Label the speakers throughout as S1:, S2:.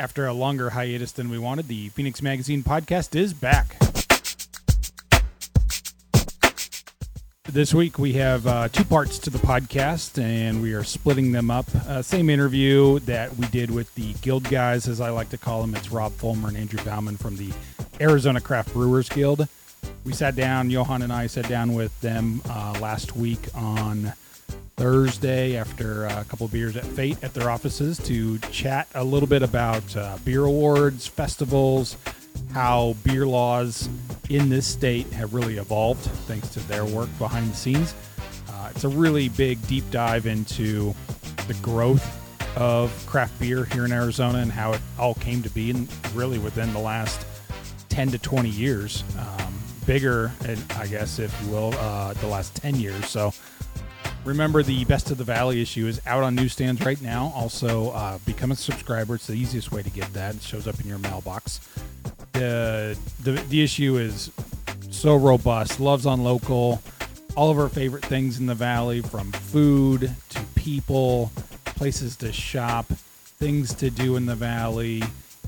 S1: After a longer hiatus than we wanted, the Phoenix Magazine podcast is back. This week we have uh, two parts to the podcast, and we are splitting them up. Uh, same interview that we did with the Guild guys, as I like to call them. It's Rob Fullmer and Andrew Bauman from the Arizona Craft Brewers Guild. We sat down, Johann and I sat down with them uh, last week on Thursday after a couple of beers at Fate at their offices to chat a little bit about uh, beer awards, festivals, how beer laws in this state have really evolved thanks to their work behind the scenes. Uh, it's a really big deep dive into the growth of craft beer here in Arizona and how it all came to be, and really within the last 10 to 20 years. Um, bigger, I guess, if you will, uh, the last 10 years. So remember, the Best of the Valley issue is out on newsstands right now. Also, uh, become a subscriber. It's the easiest way to get that. It shows up in your mailbox. The, the, the issue is so robust, loves on local, all of our favorite things in the valley from food to people, places to shop, things to do in the valley,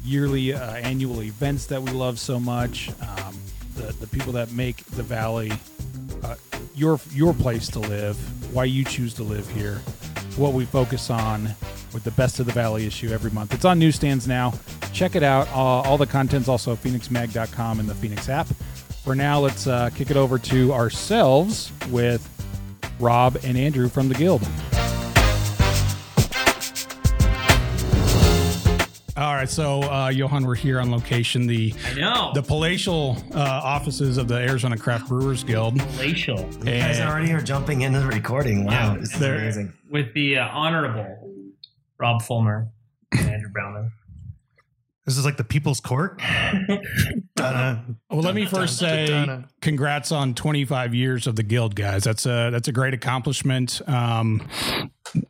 S1: yearly, uh, annual events that we love so much, um, the, the people that make the valley uh, your your place to live, why you choose to live here, what we focus on with the best of the valley issue every month. It's on newsstands now. Check it out. Uh, all the content's also phoenixmag.com and the Phoenix app. For now, let's uh, kick it over to ourselves with Rob and Andrew from the Guild. All right, so uh, Johann, we're here on location. The
S2: I know
S1: the palatial uh, offices of the Arizona Craft Brewers Guild.
S2: Palatial.
S3: You guys already are jumping into the recording. Wow,
S2: Yeah,
S3: this is amazing.
S2: with the uh, honorable Rob Fullmer and Andrew Browning.
S4: This is like the People's Court. Dun-dun,
S1: Well, let me
S4: dun-dun,
S1: first say
S4: dun-dun.
S1: congrats on 25 years of the guild, guys. That's a that's a great accomplishment. Um,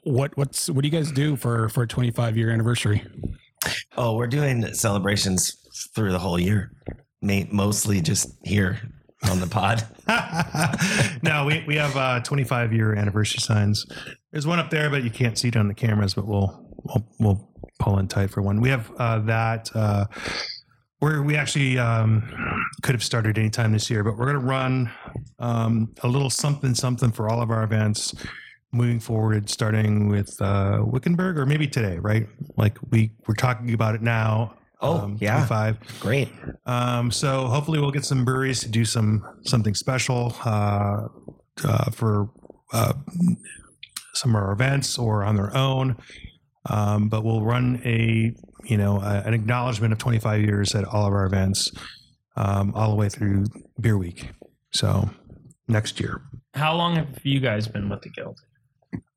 S1: what what's what do you guys do for for a 25 year anniversary?
S3: Oh, we're doing celebrations through the whole year. Mostly just here on the pod.
S4: no, we, we have uh, 25 year anniversary signs. There's one up there, but you can't see it on the cameras. But we'll we'll, we'll pull in tight for one. We have uh, that uh, where we actually um, could have started anytime this year, but we're going to run um, a little something something for all of our events moving forward, starting with uh, Wickenburg or maybe today, right? Like we we're talking about it now.
S3: Oh, yeah.
S4: five,
S3: Great.
S4: Um, so hopefully we'll get some breweries to do some something special uh, uh, for uh, some of our events or on their own. Um, but we'll run a you know a, an acknowledgement of 25 years at all of our events, um, all the way through Beer Week. So next year.
S2: How long have you guys been with the guild?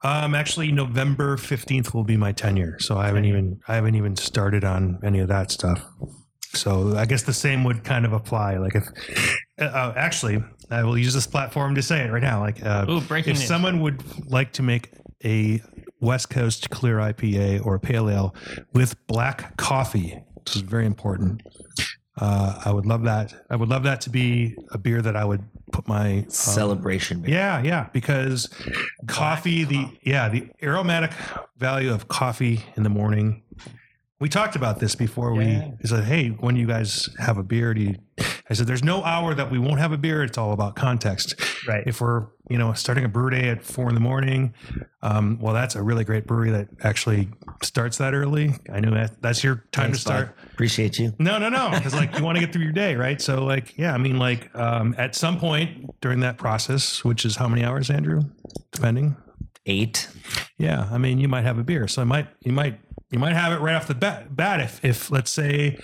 S4: Um, actually, November fifteenth will be my tenure, so I haven't even I haven't even started on any of that stuff. So I guess the same would kind of apply. Like if uh, actually, I will use this platform to say it right now. Like uh,
S2: Ooh,
S4: if
S2: news.
S4: someone would like to make a West Coast clear IPA or a pale ale with black coffee, this is very important. Uh, I would love that. I would love that to be a beer that I would put my um,
S3: Celebration. beer.
S4: yeah, yeah, because coffee, the yeah, the aromatic value of coffee in the morning. We talked about this before.
S2: Yeah.
S4: We said, "Hey, when you guys have a beer, do you?" I said, "There's no hour that we won't have a beer. It's all about context.
S2: Right.
S4: If we're you know starting a brew day at four in the morning, um, well, that's a really great brewery that actually starts that early. I know that that's your time
S3: Thanks,
S4: to start.
S3: bud. Appreciate you.
S4: No, no, no. Because like you want to get through your day, right? So like, yeah, I mean, like um, at some point during that process, which is how many hours, Andrew? Depending.
S3: Eight.
S4: Yeah, I mean, you might have a beer, so I might, you might, you might have it right off the bat. bat if, if let's say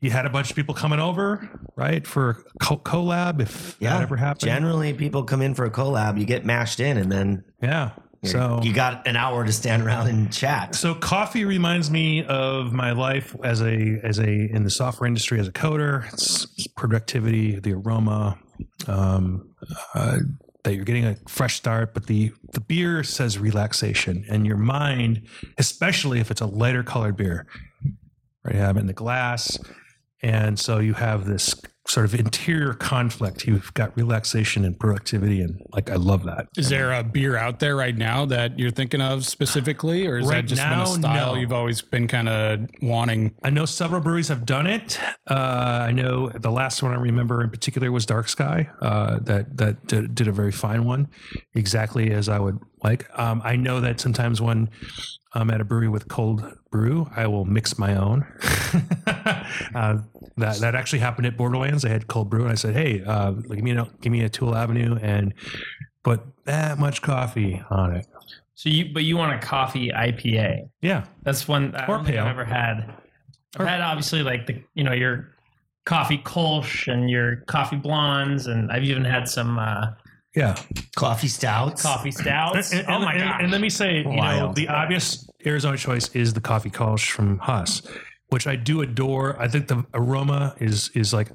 S4: you had a bunch of people coming over, right, for a co- collab, if
S3: Yeah.
S4: that ever happened.
S3: Generally, people come in for a collab. You get mashed in, and then
S4: yeah. So
S3: you got an hour to stand around and chat.
S4: So coffee reminds me of my life as a as a in the software industry as a coder. It's productivity, the aroma, um, uh, that you're getting a fresh start. But the the beer says relaxation, and your mind, especially if it's a lighter colored beer, right? You have it in the glass, and so you have this sort of interior conflict. You've got relaxation and productivity, and like I love that.
S5: Is there a beer out there right now that you're thinking of specifically, or is
S4: Right
S5: that just been a style
S4: no.
S5: you've always been kind of wanting?
S4: I know several breweries have done it. Uh, I know the last one I remember in particular was Dark Sky. Uh, that that did, did a very fine one, exactly as I would like. Um, I know that sometimes when I'm at a brewery with cold brew, I will mix my own. uh, that that actually happened at Borderlands. I had cold brew, and I said, "Hey, uh, give me a give me a Tool Avenue and put that much coffee on it."
S2: So you, but you want a coffee IPA?
S4: Yeah,
S2: That's one I
S4: or pale.
S2: I've ever had. I've
S4: Or-
S2: had obviously like the you know your coffee Kolsch and your coffee blondes, and I've even had some uh,
S4: yeah.
S3: Coffee stouts.
S2: coffee stouts.
S4: And,
S2: oh my
S4: and-
S2: god!
S4: And let me say, you know, the obvious Arizona choice is the coffee Kolsch from Huss, which I do adore. I think the aroma is is like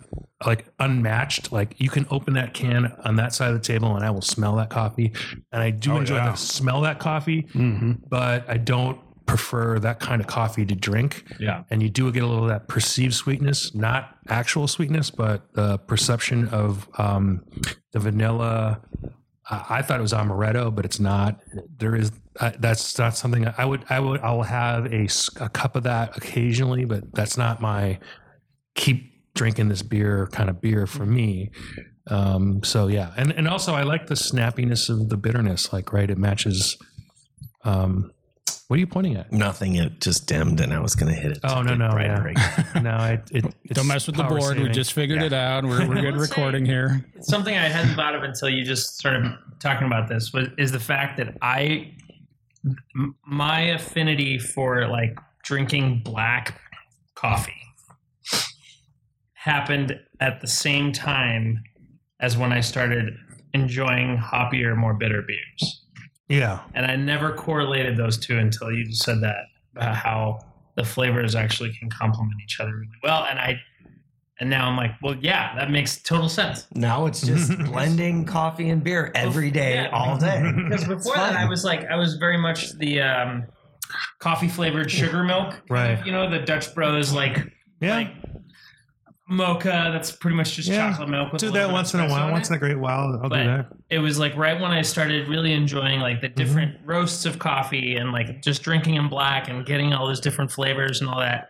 S4: like unmatched. Like you can open that can on that side of the table, and I will smell that coffee. And I do
S5: Oh,
S4: enjoy
S5: yeah.
S4: the smell of that coffee,
S5: Mm-hmm.
S4: but I don't prefer that kind of coffee to drink.
S5: Yeah.
S4: And you do get a little of that perceived sweetness, not actual sweetness, but the perception of um, the vanilla. I I thought it was amaretto, but it's not. There is uh, that's not something I would I would I will have a, a cup of that occasionally, but that's not my keep drinking this beer kind of beer for me. Um, so yeah, and and also I like the snappiness of the bitterness. Like right, it matches. Um, what are you pointing at?
S3: Nothing. It just dimmed, and I was going to hit it.
S4: Oh, no, no,
S3: brighter
S4: yeah.
S3: again.
S4: No, it, it it's
S5: Don't mess with the
S4: power
S5: board. We just figured it out. We're, we're good
S2: Let's say-
S5: recording here.
S2: Something I hadn't thought of until you just started talking about this was is the fact that I my affinity for like drinking black coffee happened at the same time as when I started enjoying hoppier, more bitter beers.
S4: Yeah.
S2: And I never correlated those two until you said that about how the flavors actually can complement each other really well. And I and now I'm like, well, yeah, that makes total sense.
S3: Now it's just blending coffee and beer every day,
S2: Yeah.
S3: all day.
S2: Because before that, I was like, I was very much the um, coffee flavored sugar milk,
S4: Right.
S2: you know, the Dutch Bros like
S4: Yeah.
S2: like mocha. That's pretty much just
S4: Yeah.
S2: chocolate milk.
S4: Do that once in a while. Once in a great while, I'll
S2: But-
S4: do that.
S2: It was like right when I started really enjoying like the different
S4: Mm-hmm.
S2: roasts of coffee and like just drinking in black and getting all those different flavors and all that.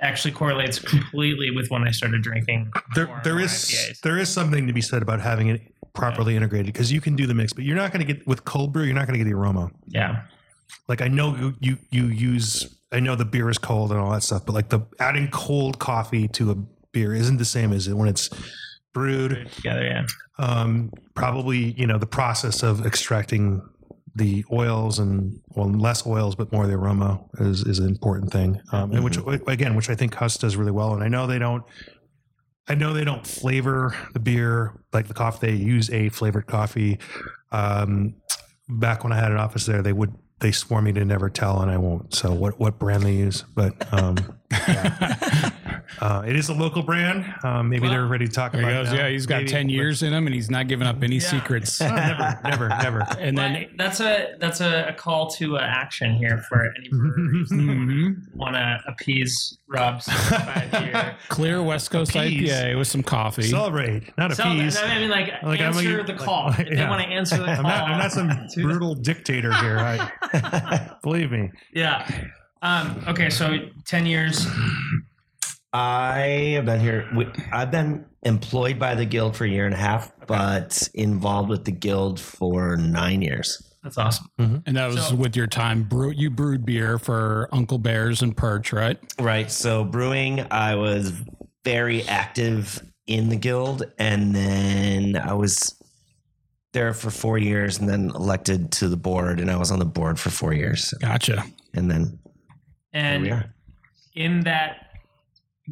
S2: Actually correlates completely with when I started drinking.
S4: There, there is
S2: IPAs.
S4: there is something to be said about having it properly integrated because you can do the mix, but you're not going to get with cold brew. You're not going to get the aroma.
S2: Yeah.
S4: Like I know you, you you use. I know the beer is cold and all that stuff, but like the adding cold coffee to a beer isn't the same as it when it's brewed.
S2: Together, yeah.
S4: Um, probably you know the process of extracting the oils and well less oils but more the aroma is is an important thing um, and which again which i think huss does really well and i know they don't i know they don't flavor the beer like the coffee they use a flavored coffee um, back when i had an office there they would they swore me to never tell and i won't so what what brand they use but um, yeah. uh, it is a local brand um, maybe they're ready to talk
S5: There he
S4: about it now.
S5: Yeah, he's got
S4: Maybe,
S5: 10
S4: but-
S5: years in him and he's not giving up any
S2: Yeah.
S5: secrets.
S4: Oh, never never never
S5: And then
S2: that's a that's a, a call to uh, action here for any breweries
S5: mhm,
S2: want to appease Rob's five
S5: clear West Coast
S4: Appease.
S5: IPA with some coffee.
S4: Celebrate, not
S2: So,
S4: appease.
S2: I mean, like,
S4: Like, I'm
S2: answer the call.
S4: like-
S2: if they want to answer the call,
S4: I'm not, I'm not some brutal dictator here. I, believe me.
S2: Yeah. Um, okay, so ten years.
S3: I have been here. I've been employed by the guild for a year and a half, but involved with the guild for nine years.
S2: That's awesome. Mm-hmm.
S5: and that was
S2: So-
S5: with your time. Brew, you brewed beer for Uncle Bears and Perch, right?
S3: Right. So brewing, I was very active in the guild, and then I was there for four years, and then elected to the board, and I was on the board for four years,
S5: Gotcha.
S3: and then here we
S2: And
S3: are.
S2: in that,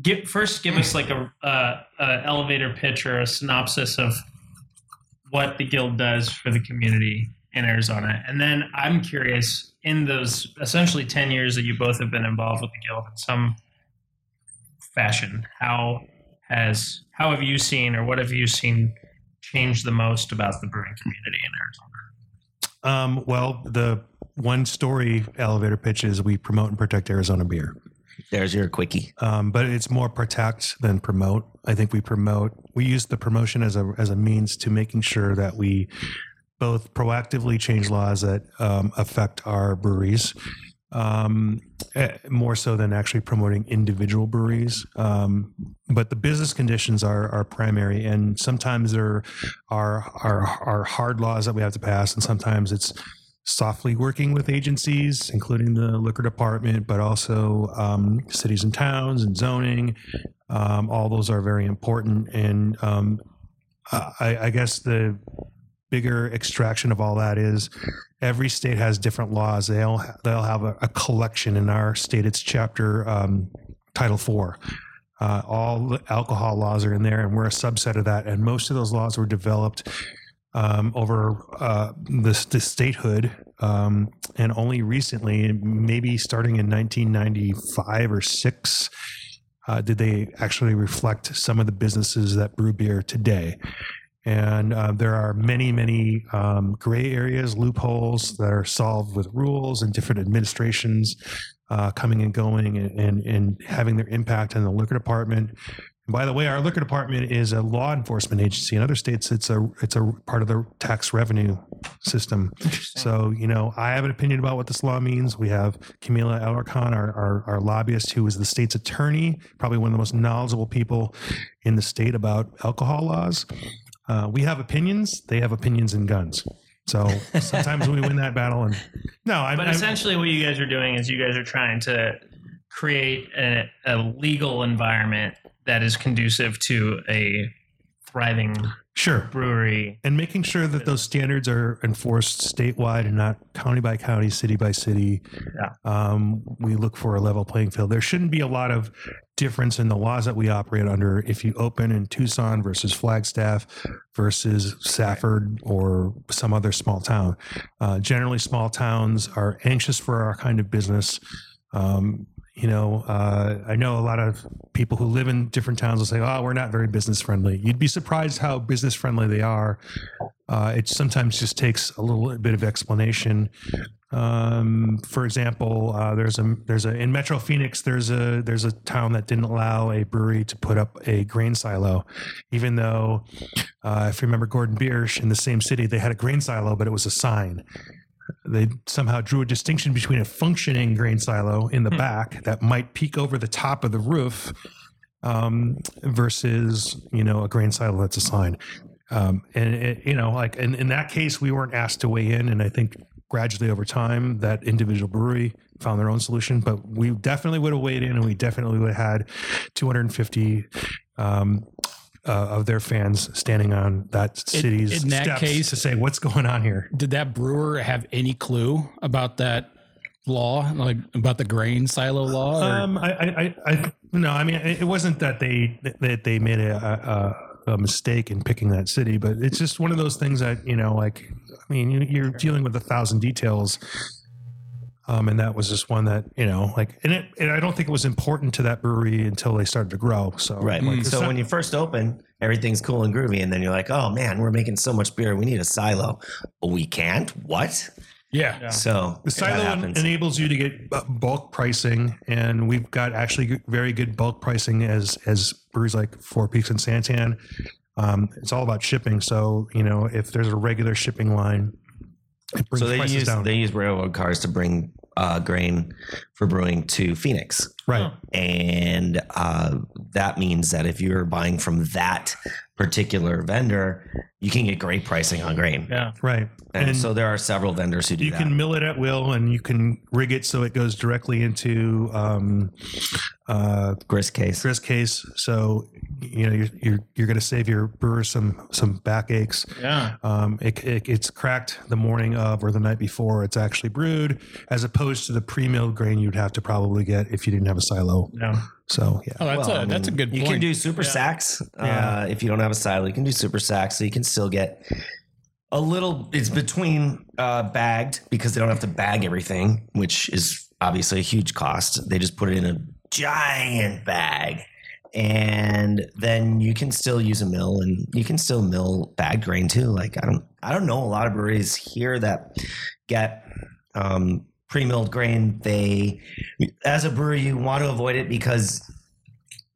S2: give first give us like a, a, a elevator pitch or a synopsis of what the guild does for the community in Arizona, and then I'm curious in those essentially ten years that you both have been involved with the guild in some fashion, how has how have you seen or what have you seen change the most about the brewing community in Arizona?
S4: Um, well, the one story elevator pitch is we promote and protect Arizona beer.
S3: There's your quickie.
S4: um, but it's more protect than promote. I think we promote. We use the promotion as a as a means to making sure that we both proactively change laws that um, affect our breweries, um, eh, more so than actually promoting individual breweries. Um, but the business conditions are are primary, and sometimes there are are are hard laws that we have to pass, and sometimes it's softly working with agencies, including the liquor department, but also um, cities and towns and zoning. Um, all those are very important. And um, I, I guess the bigger extraction of all that is every state has different laws. They'll they'll have a, a collection. In our state, it's chapter um, Title Four. Uh, all the alcohol laws are in there, and we're a subset of that. And most of those laws were developed um, over uh, the, the statehood, um, and only recently, maybe starting in 1995 or six, uh, did they actually reflect some of the businesses that brew beer today. And uh, there are many, many um, gray areas, loopholes that are solved with rules and different administrations uh, coming and going and, and, and having their impact on the liquor department. And by the way, our liquor department is a law enforcement agency. In other states, it's a it's a part of the tax revenue system. So you know, I have an opinion about what this law means. We have Camila Alarcon, our, our our lobbyist, who is the state's attorney, probably one of the most knowledgeable people in the state about alcohol laws. Uh, we have opinions; they have opinions and guns. So sometimes we win that battle, and no, I,
S2: But
S4: I,
S2: essentially, what you guys are doing is you guys are trying to create a, a legal environment that is conducive to a thriving
S4: sure.
S2: brewery.
S4: and making sure that those standards are enforced statewide and not county by county, city by city.
S2: Yeah.
S4: Um, we look for a level playing field. There shouldn't be a lot of difference in the laws that we operate under if you open in Tucson versus Flagstaff versus Safford or some other small town. Uh, generally, small towns are anxious for our kind of business. Um, you know, uh, I know a lot of people who live in different towns will say, "Oh, we're not very business friendly." You'd be surprised how business friendly they are. Uh, it sometimes just takes a little bit of explanation. Um, for example, uh, there's a there's a in Metro Phoenix there's a there's a town that didn't allow a brewery to put up a grain silo, even though uh, if you remember Gordon Biersch in the same city they had a grain silo, but it was a sign. They somehow drew a distinction between a functioning grain silo in the
S2: Hmm.
S4: back that might peek over the top of the roof um, versus you know a grain silo that's a sign. Um, and it, you know, like in, in that case, we weren't asked to weigh in, and I think gradually over time that individual brewery found their own solution. But we definitely would have weighed in, and we definitely would have had 250 um, uh, of their fans standing on that city's
S5: in that
S4: steps
S5: case-
S4: to say what's going on here.
S5: Did that brewer have any clue about that law, like about the grain silo law? or-
S4: Um, I, I, I, I, no, I mean, it it wasn't that they that they made a, a, a mistake in picking that city, but it's just one of those things that you know, like, I mean, you're dealing with a thousand details. Um, and that was just one that you know, like, and it, and I don't think it was important to that brewery until they started to grow. So,
S3: Right.
S4: like,
S3: so
S4: not-
S3: when you first open, everything's cool and groovy, and then you're like, "Oh man, we're making so much beer. We need a silo. We can't. What?"
S5: yeah.
S2: Yeah.
S3: So
S4: The
S3: that
S4: silo
S3: happens.
S4: enables you to get bulk pricing, and we've got actually very good bulk pricing as as breweries like Four Peaks and Santan. Um, it's all about shipping, so you know if there's a regular shipping line, it brings
S3: so they
S4: prices
S3: use
S4: down.
S3: they use railroad cars to bring uh, grain for brewing to Phoenix,
S4: right,
S3: and uh, that means that if you're buying from that particular vendor, you can get great pricing on grain.
S2: Yeah.
S4: right.
S3: And,
S4: And
S3: so there are several vendors who do
S4: you
S3: that.
S4: can mill it at will, and you can rig it so it goes directly into um, uh,
S3: grist case.
S4: grist case. So you know you're you're, you're going to save your brewer some some backaches.
S2: Yeah.
S4: Um, it, it, it's cracked the morning of or the night before it's actually brewed, as opposed to the pre-milled grain you'd have to probably get if you didn't have a silo.
S2: Yeah.
S4: So yeah,
S5: Oh, that's
S3: Well,
S5: a
S3: I
S5: that's a good
S3: You
S5: point.
S3: can do super
S2: Yeah.
S3: sacks.
S4: Yeah.
S3: Uh, if you don't have a silo, you can do super sacks. So you can still get a little, it's between uh, bagged because they don't have to bag everything, which is obviously a huge cost. They just put it in a giant bag. And then you can still use a mill and you can still mill bagged grain too. Like I don't I don't know a lot of breweries here that get um pre-milled grain. They, as a brewer, you want to avoid it because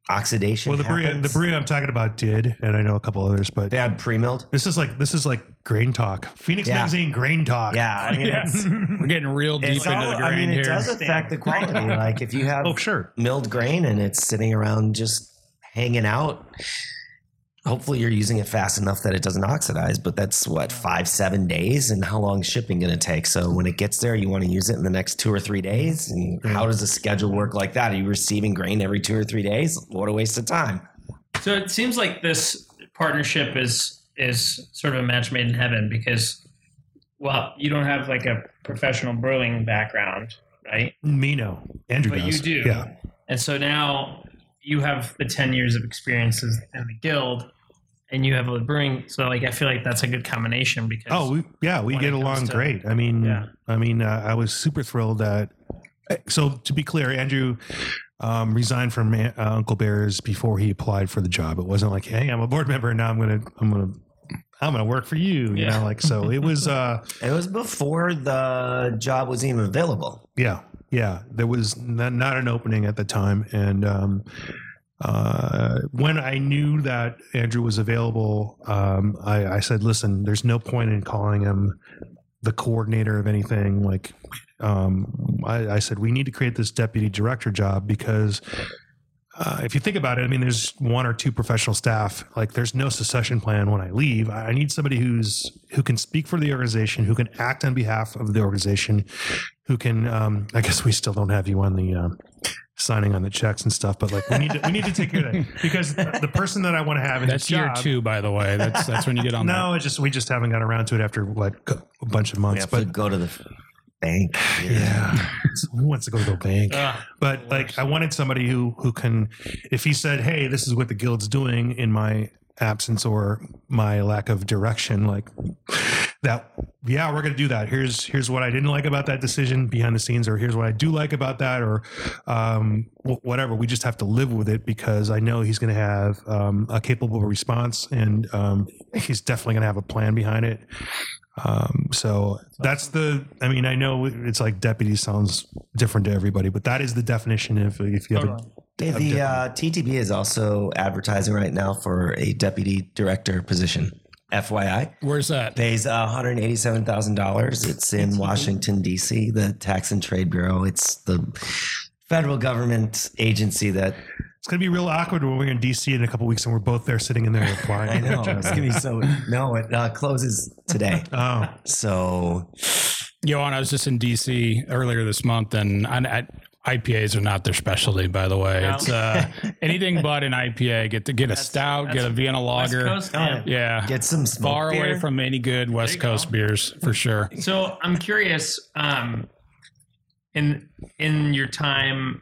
S3: oxidation.
S4: Well, the brewery, the
S3: happens.
S4: brewery I'm talking about did, and I know a couple others, but
S3: they had pre-milled.
S4: this is like this is like grain talk. Phoenix
S3: Yeah.
S4: Magazine grain talk.
S3: Yeah, I mean, it's,
S5: We're getting real deep
S3: it's
S5: into
S3: all-
S5: the
S3: I
S5: grain
S3: mean, it
S5: here.
S3: does affect the quality. like if you have
S4: Oh, sure.
S3: milled grain and it's sitting around just hanging out. Hopefully, you're using it fast enough that it doesn't oxidize. But that's what five, seven days, and how long is shipping going to take? So when it gets there, you want to use it in the next two or three days. And how does the schedule work like that? Are you receiving grain every two or three days? What a waste of time!
S2: So it seems like this partnership is is sort of a match made in heaven because, well, you don't have like a professional brewing background, right?
S4: Me no. Andrew
S2: But you do.
S4: Yeah.
S2: And so now you have the 10 years of experiences in the guild and you have a brewing. So like, I feel like that's a good combination because.
S4: Oh, we, yeah, we get along
S2: to-
S4: great. I mean,
S2: Yeah.
S4: I mean, uh, I was super thrilled that. So to be clear, Andrew um, resigned from uh, Uncle Bears before he applied for the job. It wasn't like, hey, I'm a board member and now I'm gonna, I'm gonna, I'm gonna work for you. You
S2: Yeah.
S4: know, like so. It was, uh,
S3: It was before the job was even available.
S4: yeah, yeah. There was not, not an opening at the time, and um, uh, when I knew that Andrew was available, um, I, I said, "Listen, there's no point in calling him the coordinator of anything." Like, um, I, I said, "We need to create this deputy director job because." Uh, if you think about it, I mean, there's one or two professional staff. Like, there's no succession plan when I leave. I need somebody who's who can speak for the organization, who can act on behalf of the organization, who can. Um, I guess we still don't have you on the um, signing on the checks and stuff, but like we need to we need to take care of that because the, the person that I want to have in
S5: That's
S4: this
S5: year
S4: job-
S5: two, by the way. That's that's when you get on.
S4: No, it's just we just haven't got around to it after like a bunch of months.
S3: have to
S4: But
S3: go to the bank.
S4: yeah, who wants to go to the bank?
S2: Ugh.
S4: But like, I wanted somebody who who can, if he said, "Hey, this is what the guild's doing in my absence or my lack of direction," like that. Yeah, we're gonna do that. Here's here's what I didn't like about that decision behind the scenes, or here's what I do like about that, or um, wh- whatever. We just have to live with it because I know he's gonna have um, a capable response, and um, he's definitely gonna have a plan behind it. Um, so that's the. I mean, I know it's like deputy sounds different to everybody, but that is the definition. If if you have a,
S2: Totally.
S3: The, the uh, TTB is also advertising right now for a deputy director position. FYI,
S5: Where's that?
S3: pays one hundred eighty-seven thousand dollars. It's in Washington D.C. The Tax and Trade Bureau. It's the federal government agency that
S4: it's gonna be real awkward when we're in DC in a couple weeks and we're both there sitting in there applying.
S3: I know it's gonna be so. No, it uh, closes today.
S4: Oh,
S3: So
S5: Johann, I was just in DC earlier this month, and I, I, IPAs are not their specialty, by the way.
S2: No.
S5: It's uh, anything but an IPA. Get to get a stout, get a Vienna
S2: West
S5: lager.
S2: Coast,
S3: Oh,
S2: man.
S5: Yeah,
S3: get some smoke
S5: far
S3: beer.
S5: away from any good West Coast
S2: go.
S5: beers for sure.
S2: So I'm curious, um, in in your time,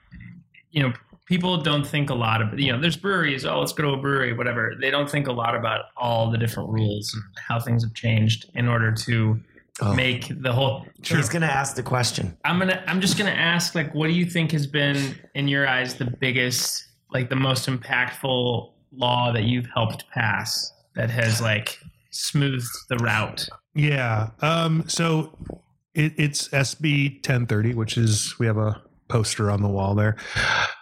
S2: you know, people don't think a lot of you know. There's breweries. Oh, let's go to a brewery, whatever. They don't think a lot about all the different rules and how things have changed in order to
S3: Oh.
S2: make the whole.
S3: He's gonna ask the question.
S2: I'm gonna. I'm just gonna ask, like, what do you think has been, in your eyes, the biggest, like, the most impactful law that you've helped pass that has like smoothed the route?
S4: yeah. Um, so it, it's SB 1030, which is we have a poster on the wall there.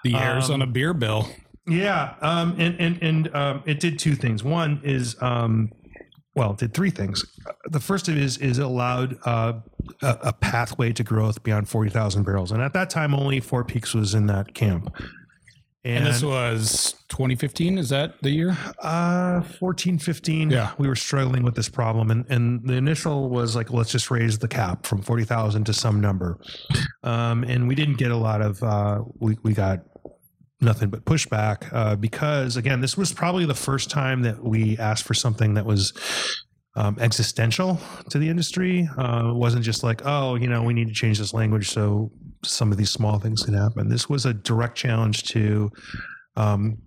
S5: The airs
S4: Um,
S5: on a beer bill.
S4: Yeah, um, and and and um, it did two things. One is, um, well, it did three things. The first is is it allowed uh, a, a pathway to growth beyond forty thousand barrels, and at that time, only Four Peaks was in that camp.
S5: And this was 2015. Is that the year?
S4: Uh, 14, 15,
S5: Yeah.
S4: we were struggling with this problem. And, and the initial was like, let's just raise the cap from 40,000 to some number. Um, and we didn't get a lot of, uh, we, we got nothing but pushback uh, because, again, this was probably the first time that we asked for something that was um, existential to the industry. Uh, it wasn't just like, oh, you know, we need to change this language so some of these small things can happen. This was a direct challenge to um,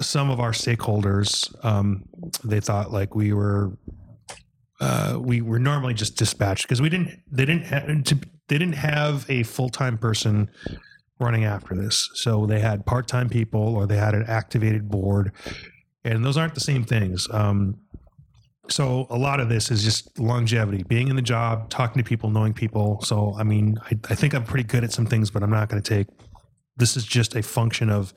S4: some of our stakeholders. Um, they thought like we were uh, we were normally just dispatched because we didn't they didn't have they didn't have a full time person running after this. So they had part time people or they had an activated board, and those aren't the same things. Um, so a lot of this is just longevity, being in the job, talking to people, knowing people. So I mean, I, I think I'm pretty good at some things, but I'm not going to take. This is just a function of.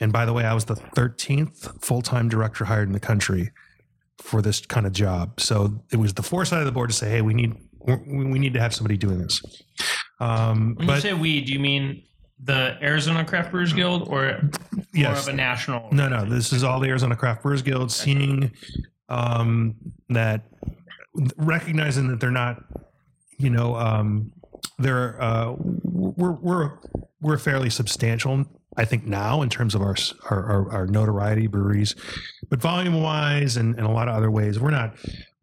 S4: And by the way, I was the 13th full time director hired in the country for this kind of job. So it was the foresight of the board to say, "Hey, we need we need to have somebody doing this." Um,
S2: When you say we, do you mean the Arizona Craft Brewers Guild or more
S4: yes,
S2: of a national?
S4: No, no. This is all the Arizona Craft Brewers Guild seeing um, that, recognizing that they're not, you know, um, they're uh, we're we're we're fairly substantial. I think now in terms of our our, our, our notoriety breweries, but volume wise and, and a lot of other ways, we're not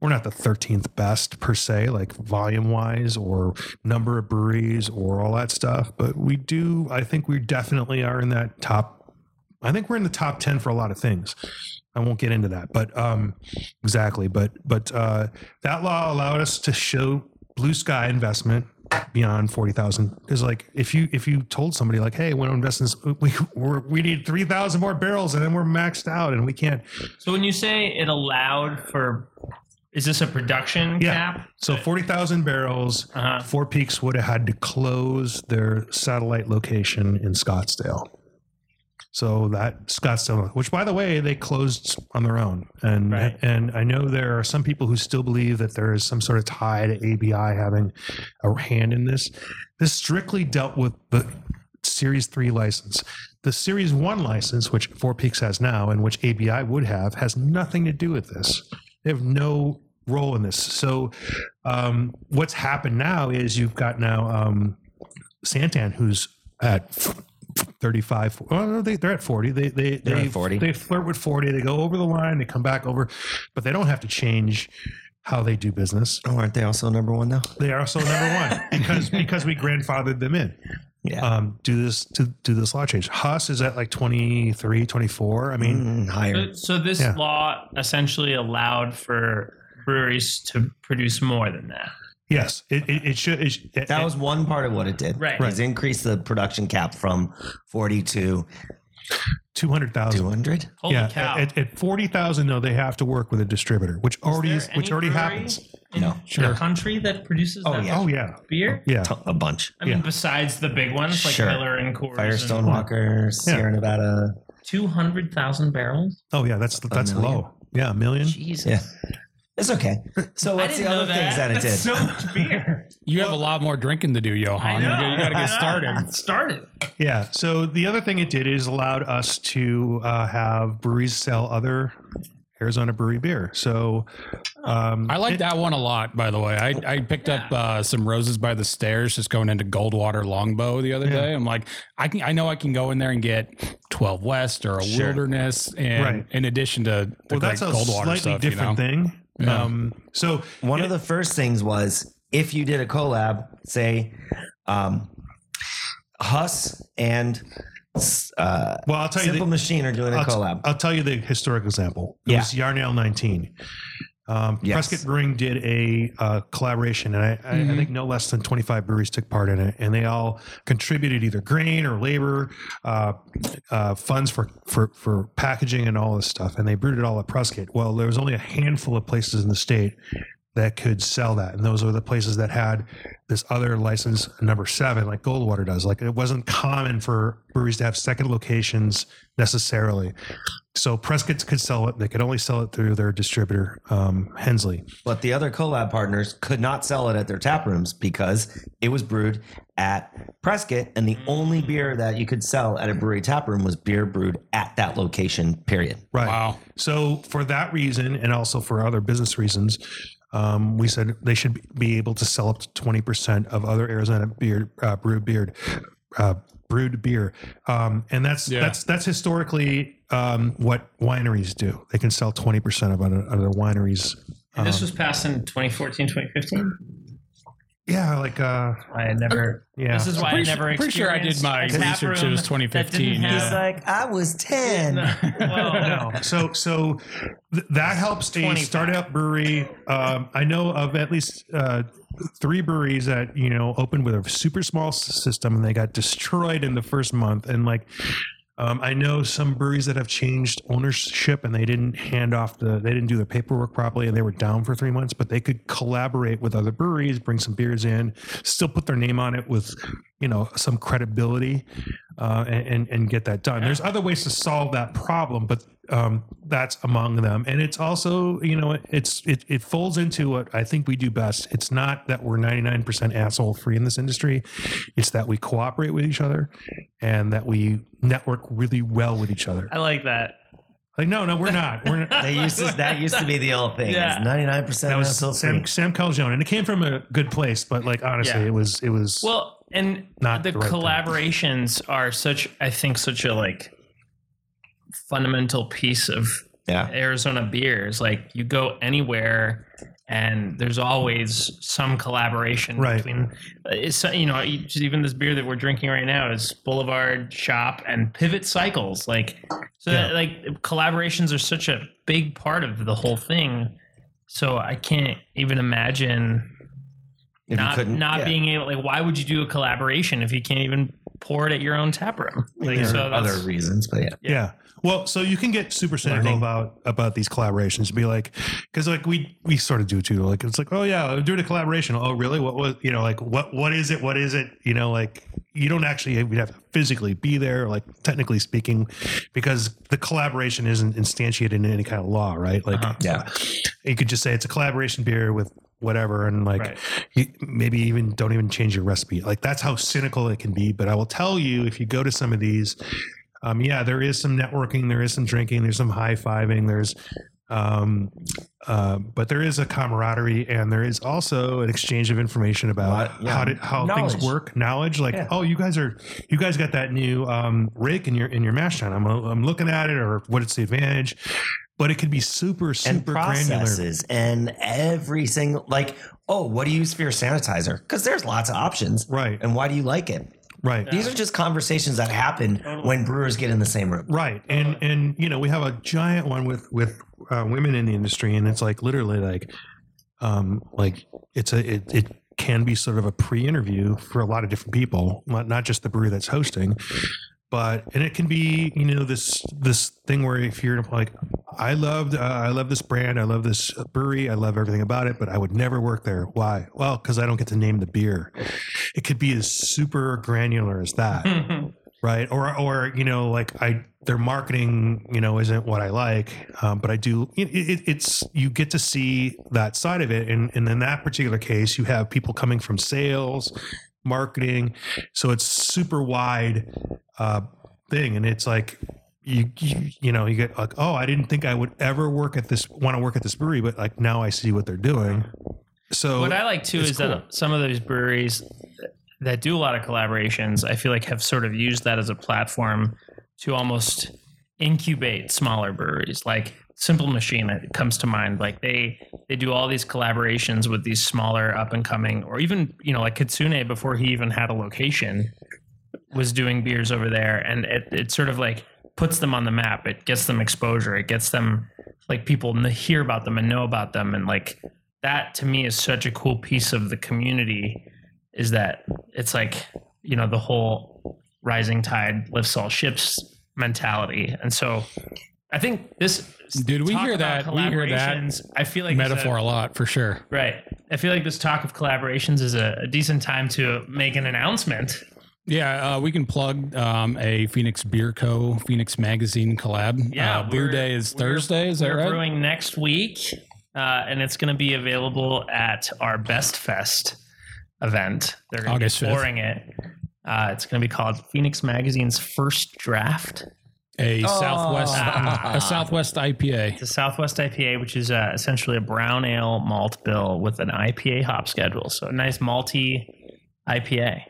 S4: we're not the 13th best per se, like volume wise or number of breweries or all that stuff. But we do, I think we definitely are in that top. I think we're in the top 10 for a lot of things. I won't get into that, but um, exactly. But but uh, that law allowed us to show blue sky investment beyond forty thousand. Because like if you if you told somebody like, hey, we want to invest in this, we we're, we need three thousand more barrels, and then we're maxed out, and we can't.
S2: So when you say it allowed for, is this a production
S4: Yeah.
S2: cap?
S4: So forty thousand barrels.
S2: Uh-huh.
S4: Four Peaks would have had to close their satellite location in Scottsdale. So that Scottsdale, which by the way, they closed on their own, and
S2: Right.
S4: and I know there are some people who still believe that there is some sort of tie to ABI having a hand in this. This strictly dealt with the Series Three license. The Series One license, which Four Peaks has now, and which ABI would have, has nothing to do with this. They have no role in this. So, um, what's happened now is you've got now um, Santan, who's at 35. Oh, no, they, they're at 40. They they
S3: They're
S4: they,
S3: at 40.
S4: They flirt with 40. They go over the line. They come back over, but they don't have to change how they do business.
S3: Oh, aren't they also number one now?
S4: They are also number one because because we grandfathered them in.
S3: Yeah.
S4: Um, do this to do this law change. Huss is at like 23, 24. I mean,
S3: Mm, higher.
S2: So, so this
S4: Yeah.
S2: law essentially allowed for breweries to produce more than that.
S4: yes, it, it, it should. It, it,
S3: That was one part of what it did.
S2: Right.
S3: Is increase the production cap from 40 to
S4: 200,000.
S3: 200.
S2: Holy
S4: yeah,
S2: cow!
S4: at, at forty thousand though, they have to work with a distributor, which already
S2: there
S4: is, which already happens.
S2: in
S3: No.
S2: the country that produces
S3: Oh,
S2: that
S3: yeah.
S4: Oh yeah,
S2: beer?
S4: yeah.
S3: T- A bunch.
S2: I mean, besides the big ones like
S3: Sure.
S2: Miller and Coors,
S3: Firestone
S2: and
S3: Walker, Sierra Nevada.
S2: two hundred thousand barrels.
S4: Oh yeah, that's that's low. Yeah, a million.
S2: Jesus,
S3: Yeah. It's okay. So what's the other
S2: know
S3: things that it
S2: That's
S3: did?
S2: so much beer.
S5: You have a lot more drinking to do, Johann. You got to get started.
S2: started.
S4: Yeah. So the other thing it did is allowed us to uh, have breweries sell other Arizona brewery beer. So um,
S5: I like that one a lot, by the way. I, I picked up uh, some roses by the stairs just going into Goldwater Longbow the other
S4: Yeah.
S5: day. I'm like, I can, I know I can go in there and get 12 West or a
S3: Sure.
S5: Wilderness, and
S4: Right.
S5: in addition to the
S4: well,
S5: great
S4: that's a
S5: Goldwater
S4: slightly
S5: stuff, you
S4: different
S5: know?
S4: thing.
S5: Yeah.
S4: Um, so
S3: One of the first things was if you did a collab, say, um, Huss and uh,
S4: well, I'll tell you. The,
S3: Machine are doing a
S4: I'll,
S3: collab.
S4: I'll tell you the historic example. It
S3: Yeah.
S4: was Yarnell 19. Um,
S3: Yes.
S4: Prescott Brewing did a uh, collaboration, and I, I, I think no less than 25 breweries took part in it, and they all contributed either grain or labor, uh, uh, funds for, for for packaging and all this stuff, and they brewed it all at Prescott. Well, there was only a handful of places in the state that could sell that, and those were the places that had this other license number seven, like Goldwater does. Like it wasn't common for breweries to have second locations necessarily. So Prescott could sell it. They could only sell it through their distributor, um, Hensley.
S3: But the other collab partners could not sell it at their tap rooms because it was brewed at Prescott, and the only beer that you could sell at a brewery tap room was beer brewed at that location. Period.
S4: Right.
S5: Wow.
S4: So for that reason, and also for other business reasons, um, we said they should be able to sell up to twenty percent of other Arizona beer uh, brewed beer, uh, brewed beer, um, and that's
S5: Yeah.
S4: that's that's historically um, what wineries do. They can sell twenty percent of other, other wineries.
S2: And this
S4: Um,
S2: was passed in 2014, 2015.
S4: Yeah, like uh,
S2: I had never.
S4: yeah.
S2: This is why I
S5: Pretty
S2: never.
S5: sure- pretty sure I did my research, it was 2015,
S2: didn't
S5: yeah.
S2: have-
S3: He's like, I was ten.
S2: well,
S4: no. So so th- that helps a
S2: 25.
S4: startup brewery. Um, I know of at least uh, three breweries that you know opened with a super small system and they got destroyed in the first month. And like Um, I know some breweries that have changed ownership and they didn't hand off the, they didn't do the paperwork properly and they were down for three months, but they could collaborate with other breweries, bring some beers in, still put their name on it with, you know, some credibility, uh, and, and and get that done. There's other ways to solve that problem, but um, that's among them. And it's also, you know, it's it it folds into what I think we do best. It's not that we're 99% asshole free in this industry. It's that we cooperate with each other and that we network really well with each other.
S2: I like that.
S4: Like, no, no, we're not. We're not.
S3: They used to, that used to be the old thing.
S2: Yeah.
S3: Ninety nine percent
S4: That was
S3: asshole
S4: Sam,
S3: free.
S4: Sam Calagione, and it came from a good place. But like honestly,
S2: Yeah.
S4: it was it was
S2: Well, and
S4: Not
S2: the,
S4: the right thing.
S2: collaborations are such, I think, such a like fundamental piece of
S3: Yeah.
S2: Arizona beers. Like you go anywhere, and there's always some collaboration
S4: Right.
S2: between. It's you know even this beer that we're drinking right now is Boulevard Shop and Pivot Cycles. Like so,
S4: Yeah.
S2: that, like collaborations are such a big part of the whole thing. So I can't even imagine
S3: If
S2: not
S3: couldn't- yeah.
S2: being able like why would you do a collaboration if you can't even pour it at your own tap room? Like,
S3: There
S2: so
S3: are other reasons, but yeah.
S4: Yeah. Well, so you can get super cynical
S3: Learning.
S4: about about these collaborations. and Be like, because like we we sort of do too. Like it's like, oh yeah, we're doing a collaboration. Oh really? What was you know like what what is it? What is it? You know like you don't actually we have to physically be there. Like technically speaking, because the collaboration isn't instantiated in any kind of law, right? Like
S2: Uh-huh.
S3: Yeah.
S4: you could just say it's a collaboration beer with whatever and like
S2: Right.
S4: you, maybe even don't even change your recipe like that's how cynical it can be but i will tell you if you go to some of these um, yeah there is some networking there is some drinking there's some high-fiving there's um, uh, but there is a camaraderie and there is also an exchange of information about
S3: Lot- yeah.
S4: how to, how things work knowledge like
S3: Yeah.
S4: oh you guys are you guys got that new um, rake in your in your mash tun I'm, I'm looking at it or what it's the advantage? But it could be super
S3: and
S4: super granular.
S3: processes and every single like oh what do you use for your sanitizer? Because there's lots of options.
S4: Right.
S3: And why do you like it
S4: right.
S3: These are just conversations that happen when brewers get in the same room.
S4: Right, and and you know we have a giant one with with uh, women in the industry, and it's like literally like, um, like it's a it, it can be sort of a pre-interview for a lot of different people, not not just the brewery that's hosting, but and it can be you know this this thing where if you're like I loved uh, I love this brand, I love this brewery, I love everything about it, but I would never work there. Why? Well, because I don't get to name the beer. It could be as super granular as that right or or you know like i their marketing you know isn't what i like um, but i do it, it, it's you get to see that side of it and, and in that particular case you have people coming from sales marketing so it's super wide uh, thing and it's like you, you you know you get like oh i didn't think i would ever work at this want to work at this brewery but like now i see what they're doing so
S2: what I like too is
S4: cool.
S2: that some of those breweries that do a lot of collaborations, I feel like have sort of used that as a platform to almost incubate smaller breweries. Like Simple Machine it comes to mind. Like they they do all these collaborations with these smaller up and coming, or even you know like Kitsune before he even had a location was doing beers over there, and it it sort of like puts them on the map. It gets them exposure. It gets them like people hear about them and know about them, and like that to me is such a cool piece of the community. Is that it's like you know the whole rising tide lifts all ships mentality, and so I think this
S5: Dude, we hear that- we hear that
S2: I feel like is a-
S5: metaphor a lot for sure.
S2: Right. I feel like this talk of collaborations is a, a decent time to make an announcement.
S5: Yeah, uh, we can plug um, a Phoenix Beer Co. Phoenix Magazine collab.
S2: Yeah,
S5: uh, Brew Day is Thursday. Is that
S2: We're
S5: right?
S2: brewing next week, uh, and it's going to be available at our Best Fest event. They're going to be
S5: August 5th.
S2: pouring it. Uh, it's going to be called Phoenix Magazine's First Draft.
S5: A Southwest
S3: Ah.
S5: a Southwest IPA.
S2: It's a Southwest IPA, which is uh, essentially a brown ale malt bill with an IPA hop schedule. So a nice malty IPA.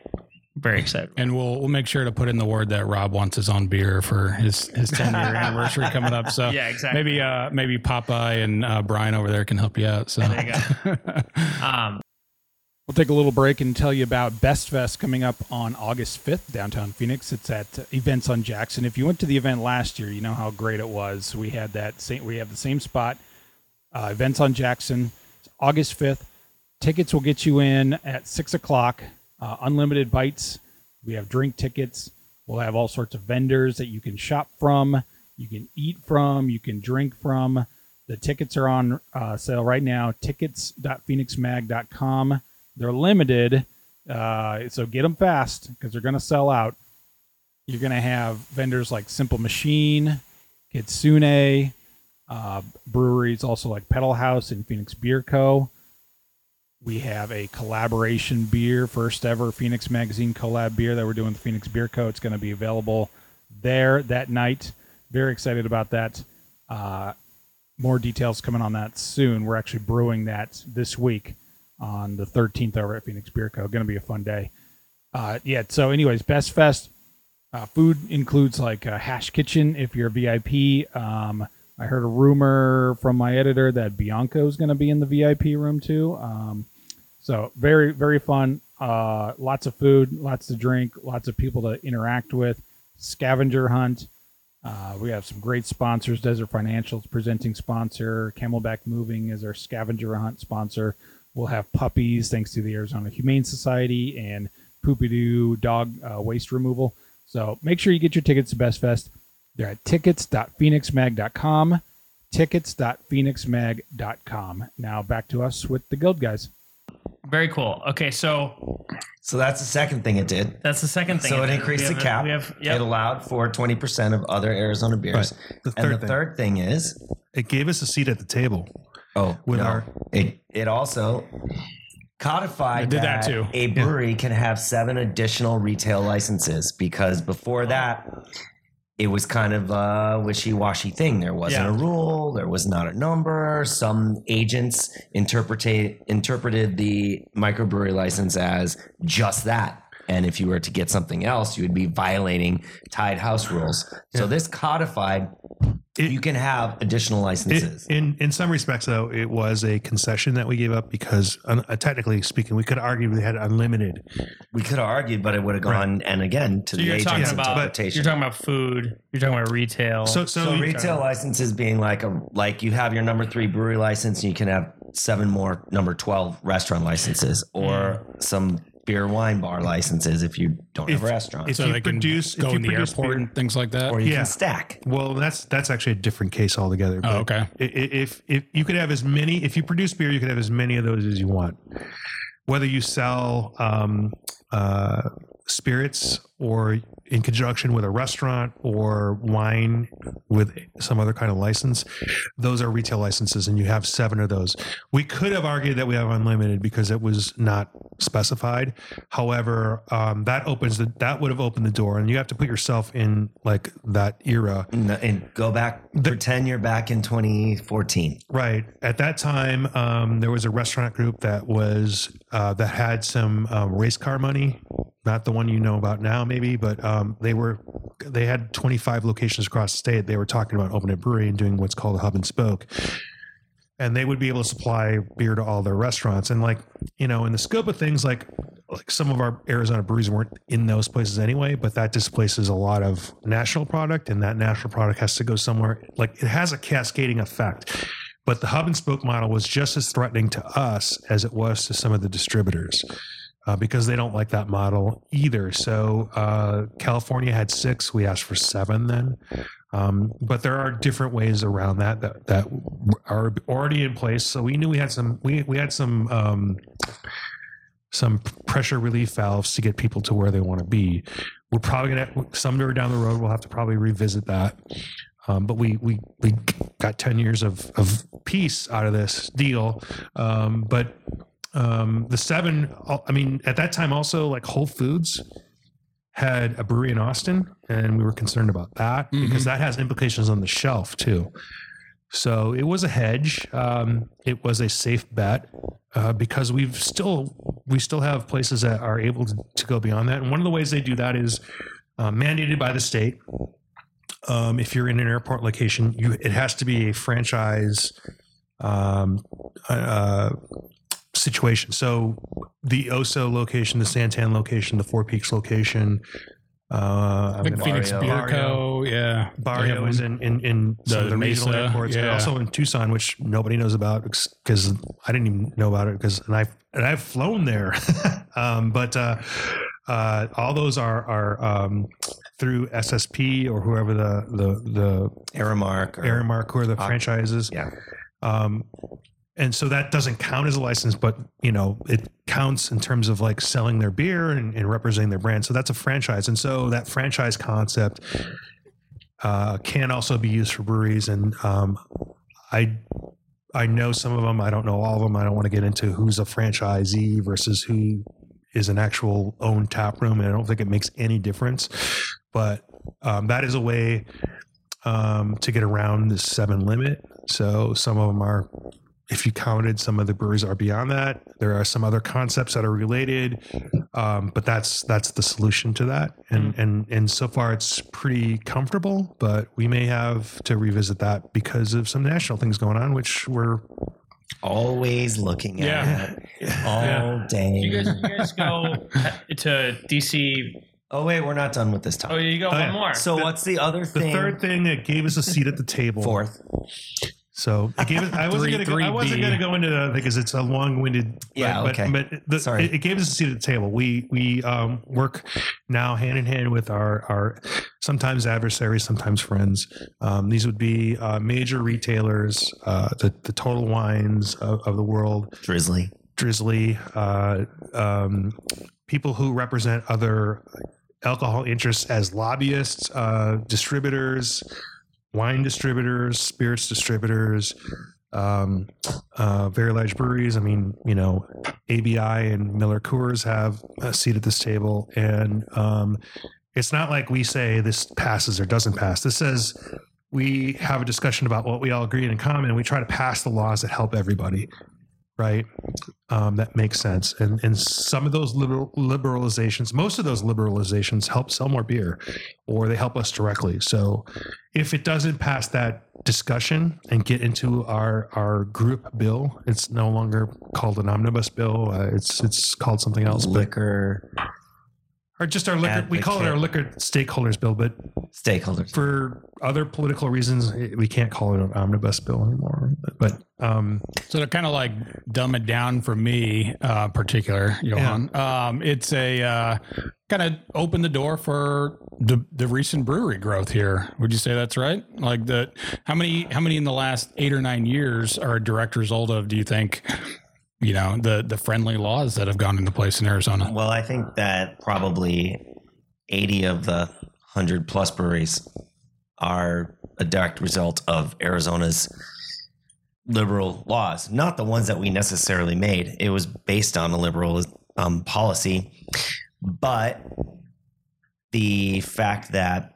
S2: Very excited.
S5: And we'll we'll make sure to put in the word that Rob wants his own beer for his his 10 year anniversary coming up. So
S2: Yeah, exactly.
S5: maybe uh maybe Popeye and uh, Brian over there can help you out. So
S2: There you Um,
S5: We'll take a little break and tell you about Best Fest coming up on August 5th, downtown Phoenix. It's at Events on Jackson. If you went to the event last year, you know how great it was. We had that same, we have the same spot. Uh, Events on Jackson, It's August 5th. Tickets will get you in at six o'clock. Uh, unlimited bites. We have drink tickets.
S1: We'll have all sorts of vendors that you can shop from, you can eat from, you can drink from. The tickets are on uh, sale right now. Tickets.phoenixmag.com. They're limited, uh, so get them fast because they're going to sell out. You're going to have vendors like Simple Machine, Kitsune, uh, breweries also like Pedal House and Phoenix Beer Co. We have a collaboration beer, first ever Phoenix Magazine collab beer that we're doing with Phoenix Beer Co. It's going to be available there that night. Very excited about that. Uh, more details coming on that soon. We're actually brewing that this week on the 13th over at Phoenix Beer Co. Going to be a fun day. Uh, yeah. So, anyways, Best Fest uh, food includes like a hash kitchen if you're a VIP. Um, I heard a rumor from my editor that Bianco is going to be in the VIP room too. Um, so very very fun. Uh, lots of food, lots to drink, lots of people to interact with. Scavenger hunt. Uh, we have some great sponsors. Desert Financials presenting sponsor. Camelback Moving is our scavenger hunt sponsor. We'll have puppies thanks to the Arizona Humane Society and Poopy Doo Dog uh, Waste Removal. So make sure you get your tickets to Best Fest. They're at tickets.phoenixmag.com. Tickets.phoenixmag.com. Now back to us with the Guild guys.
S2: Very cool. Okay, so
S3: So that's the second thing it did.
S2: that's the second thing.
S3: So it
S2: We
S3: increased the
S2: have-
S3: cap.
S2: We have
S3: It allowed for 20% of other Arizona beers.
S4: Right. The
S3: and the
S4: thing.
S3: third thing is,
S4: It gave us a seat at the table.
S3: Oh,
S4: With
S3: no,
S4: our-
S3: it it also codified
S1: did that too.
S3: a brewery can have seven additional retail licenses because before that it was kind of a wishy-washy thing. There wasn't
S2: Yeah.
S3: a rule, there was not a number. Some agents interpreted interpreted the microbrewery license as just that. And if you were to get something else, you would be violating tied house rules. So this codified
S4: It-
S3: you can have additional
S4: It,
S3: licenses.
S4: in in some respects, though, it was a concession that we gave up because, uh, technically speaking, we could argue we had unlimited.
S3: we could have argued, but it would have gone and again to
S2: So
S3: the
S2: you're talking
S3: agent's
S2: about
S3: interpretation.
S2: you're talking about food. You're talking about retail.
S4: So, so,
S3: so
S4: we-
S3: retail licenses being like a like you have your number three brewery license and you can have seven more number 12 restaurant licenses or some beer wine bar licenses if you don't have
S4: If-
S3: a restaurant
S4: if
S1: so
S4: you
S1: they can
S4: produce-
S1: go
S4: if you
S1: in the
S4: produce
S1: airport
S4: beer-
S1: and things like that.
S3: or you
S4: Yeah.
S3: can stack
S4: well, that's that's actually a different case altogether.
S1: oh,
S4: but
S1: okay.
S4: i- i- If if you could have as many, if you produce beer, you could have as many of those as you want. Whether you sell um, uh, spirits or in conjunction with a restaurant or wine with some other kind of license, those are retail licenses, and you have seven of those. We could have argued that we have unlimited because it was not specified. However, um, that opens the that would have opened the door, and you have to put yourself in like that era.
S3: and, and go back
S4: The-
S3: pretend you're back in 2014
S4: Right. At that time, um, there was a restaurant group that was uh, that had some um, race car money. Not the one you know about now, maybe, but um, they were they had 25 locations across the state. They were talking about opening a brewery and doing what's called a hub and spoke. And they would be able to supply beer to all their restaurants. And like you know, in the scope of things, like like some of our Arizona breweries weren't in those places anyway, but that displaces a lot of national product, and that national product has to go somewhere. Like it has a cascading effect. But the hub and spoke model was just as threatening to us as it was to some of the distributors. Uh, because they don't like that model either. So uh, California had six. We asked for seven then. Um, but there are different ways around that, that that are already in place. So we knew we had some we we had some um, some pressure relief valves to get people to where they want to be. We're probably gonna somewhere down the road we'll have to probably revisit that. Um, but we we we got ten years of of peace out of this deal. Um, but um, the seven, I mean, at that time also like Whole Foods had a brewery in Austin, and we were concerned about that because that has implications on the shelf too. So it was a hedge. Um, it was a safe bet uh, because we've still we still have places that are able to, to go beyond that. And one of the ways they do that is uh, mandated by the state. Um, if you're in an airport location, you it has to be a franchise um, uh, situation. So the OHSO location, the Santan location, the Four Peaks location. Uh,
S1: I think
S3: Barrio.
S1: Phoenix Beer Co. Yeah. They have
S4: Barrio is in in, in some
S1: The
S4: of the regional
S1: Mesa,
S4: airports, but also in Tucson, which nobody knows about because I didn't even know about it because and I and I've flown there, um, but uh, uh, all those are are um, through SSP or whoever the the the
S3: Aramark. Or,
S4: Aramark or the franchises.
S3: Yeah.
S4: Um, and so that doesn't count as a license, but you know it counts in terms of like selling their beer and, and representing their brand. So that's a franchise, and so that franchise concept uh, can also be used for breweries. And um, I I know some of them. I don't know all of them. I don't want to get into who's a franchisee versus who is an actual owned tap room, and I don't think it makes any difference. But um, that is a way um, to get around the seven limit. So some of them are, if you counted, some of the breweries are beyond that. There are some other concepts that are related, um, but that's that's the solution to that. And and and so far it's pretty comfortable, but we may have to revisit that because of some national things going on, which we're
S3: Always looking at
S5: Yeah.
S3: all day.
S2: You guys, you guys go to DC.
S3: oh wait, we're not done with this topic.
S2: Oh,
S3: topic.
S2: you got
S4: Oh,
S2: one
S4: yeah.
S2: more.
S3: So what's the other thing?
S4: the third thing that gave us a seat at the table.
S3: Fourth.
S4: So it gave us, I wasn't going to go, I wasn't going to go into that because it's a long-winded.
S3: Yeah,
S4: but,
S3: okay.
S4: But the,
S3: Sorry.
S4: It, it gave us a seat at the table. We we um, work now hand in hand with our our sometimes adversaries, sometimes friends. Um, these would be uh, major retailers, uh, the the Total Wines of, of the world,
S3: Drizzly.
S4: Drizzly, uh, um, people who represent other alcohol interests as lobbyists, uh, distributors, wine distributors, spirits distributors, um, uh, very large breweries. I mean, you know, ABI and Miller Coors have a seat at this table, and um, it's not like we say this passes or doesn't pass. This says we have a discussion about what we all agree in common, and we try to pass the laws that help everybody right? Um, that makes sense. And and some of those liberal, liberalizations, most of those liberalizations help sell more beer, or they help us directly. So if it doesn't pass that discussion and get into our our group bill, it's no longer called an omnibus bill. Uh, it's it's called something else, but
S3: Liquor
S4: or just our liquor. We call it our liquor stakeholders bill, but
S3: stakeholders.
S4: for other political reasons, we can't call it an omnibus bill anymore. But um,
S5: So to kind of like dumb it down for me, uh, particular, Johann, um, it's a uh, kind of open the door for the the recent brewery growth here. Would you say that's right? Like the how many how many in the last eight or nine years are a direct result of? Do you think? You know the the friendly laws that have gone into place in Arizona.
S3: Well, I think that probably 80 of the 100 plus breweries are a direct result of Arizona's liberal laws, not the ones that we necessarily made. It was based on a liberal um, policy, but the fact that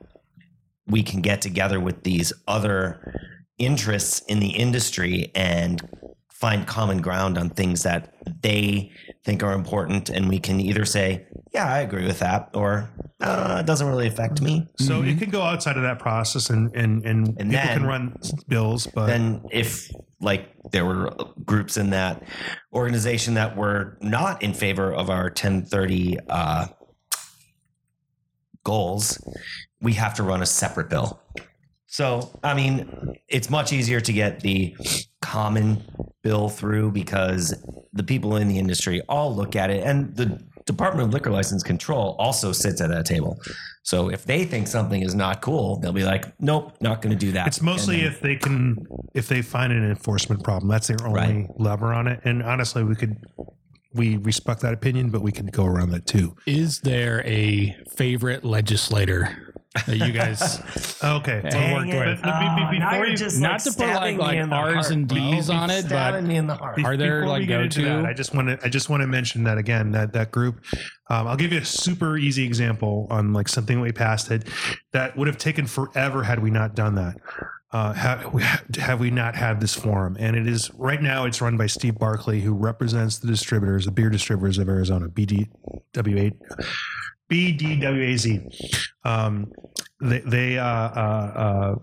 S3: we can get together with these other interests in the industry and find common ground on things that they think are important and we can either say yeah i agree with that or uh, it doesn't really affect me
S4: So it can go outside of that process, and and and,
S3: Mm-hmm. And
S4: people
S3: then-
S4: can run bills, but
S3: then if like there were groups in that organization that were not in favor of our 1030 uh, goals we have to run a separate bill so i mean it's much easier to get the common bill through because the people in the industry all look at it and the department of liquor license control also sits at that table so if they think something is not cool they'll be like nope not going to do that
S4: it's mostly
S3: then-
S4: if they can if they find an enforcement problem. That's their only
S3: Right.
S4: lever on it. And honestly, we could we respect that opinion, but we could go around that too.
S5: Is there a favorite legislator that you guys
S4: Okay,
S5: Dang
S4: work
S5: it.
S4: with.
S5: Not to put like like R's and D's on it, but
S3: stabbing me in the heart.
S5: Are there,
S4: before
S5: like,
S4: we get into
S5: go-to?
S4: that, I just want to I just want to mention that again that that group. Um, I'll give you a super easy example on like something that we passed it that would have taken forever had we not done that. Uh, have, we- have we not had this forum? And it is right now. It's run by Steve Barkley, who represents the distributors, the beer distributors of Arizona, BDWAZ, BDWAZ. Um, they they uh, uh,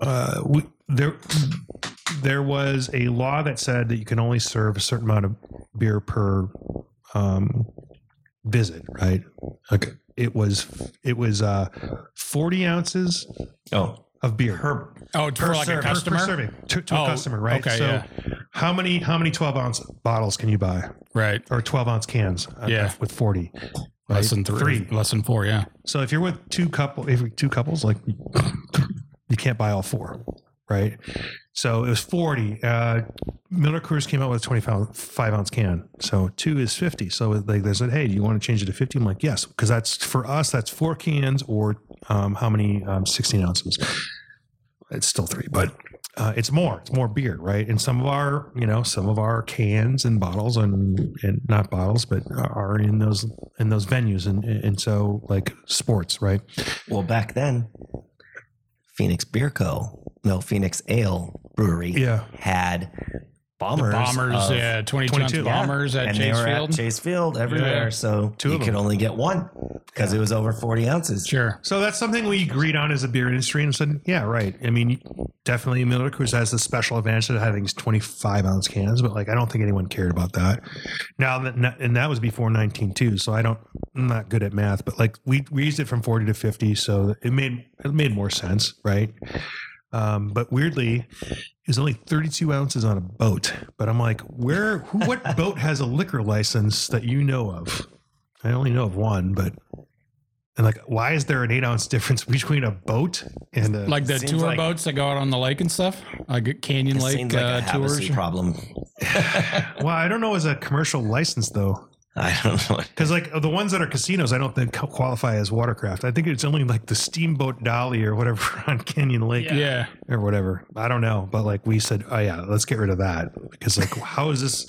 S4: uh, uh, we, there there was a law that said that you can only serve a certain amount of beer per um, visit, right? Okay. It was it was uh, forty ounces
S3: oh,
S4: of beer
S3: her
S5: oh for like
S3: serve-
S5: a
S3: per- per
S4: serving to, to
S5: Oh,
S4: a customer, right?
S5: okay,
S4: so
S5: yeah.
S4: how many how many twelve ounce bottles can you buy
S5: right?
S4: or twelve ounce cans? uh,
S5: Yeah.
S4: with forty.
S5: Less
S4: right?
S5: than three, Less than four. Yeah.
S4: So if you're with two couple, if two couples, like you can't buy all four, right? So it was 40. Uh, Miller Coors came out with a 25 five ounce can. So two is 50. So they, they said, hey, do you want to change it to 50? I'm like, yes, because that's for us, that's four cans or um, how many? Um, 16 ounces. It's still three, but uh, it's more. It's more beer, right? And some of our, you know, some of our cans and bottles and, and not bottles, but are in those in those venues, and and so like sports, right?
S3: Well, back then, Phoenix Beer Co. No, Phoenix Ale Brewery
S4: Yeah.
S3: had bombers.
S5: Bombers.
S3: of-
S5: yeah. 22 ounce
S4: 22.
S5: bombers at
S3: and
S5: Chase
S3: they were
S5: Field.
S3: at Chase Field everywhere.
S5: Yeah.
S3: So
S4: Two
S3: you could only get one because it was over 40 ounces.
S5: Sure.
S4: So that's something we agreed on as a beer industry and said, yeah, right. I mean, definitely Miller Coors has the special advantage of having these 25 ounce cans, but like, I don't think anyone cared about that. Now that, and that was before 19 too. So I don't, I'm not good at math, but like we, we used it from 40 to 50. So it made, it made more sense. Right. Um, but weirdly, it's only 32 ounces on a boat. But I'm like, where, who, what boat has a liquor license that you know of? I only know of one, but and like, why is there an eight ounce difference between a boat and a
S5: Like the tour
S3: like-
S5: boats that go out on the lake and stuff, like Canyon Lake
S3: seems like
S5: uh,
S3: a
S5: tours.
S3: Problem.
S4: Well, I don't know as a commercial license though,
S3: I don't know.
S4: because like the ones that are casinos, I don't think qualify as watercraft. I think it's only like the steamboat Dolly or whatever on Canyon Lake
S2: Yeah.
S5: Yeah.
S4: or whatever. I don't know, but like we said, oh yeah, let's get rid of that because like how is this?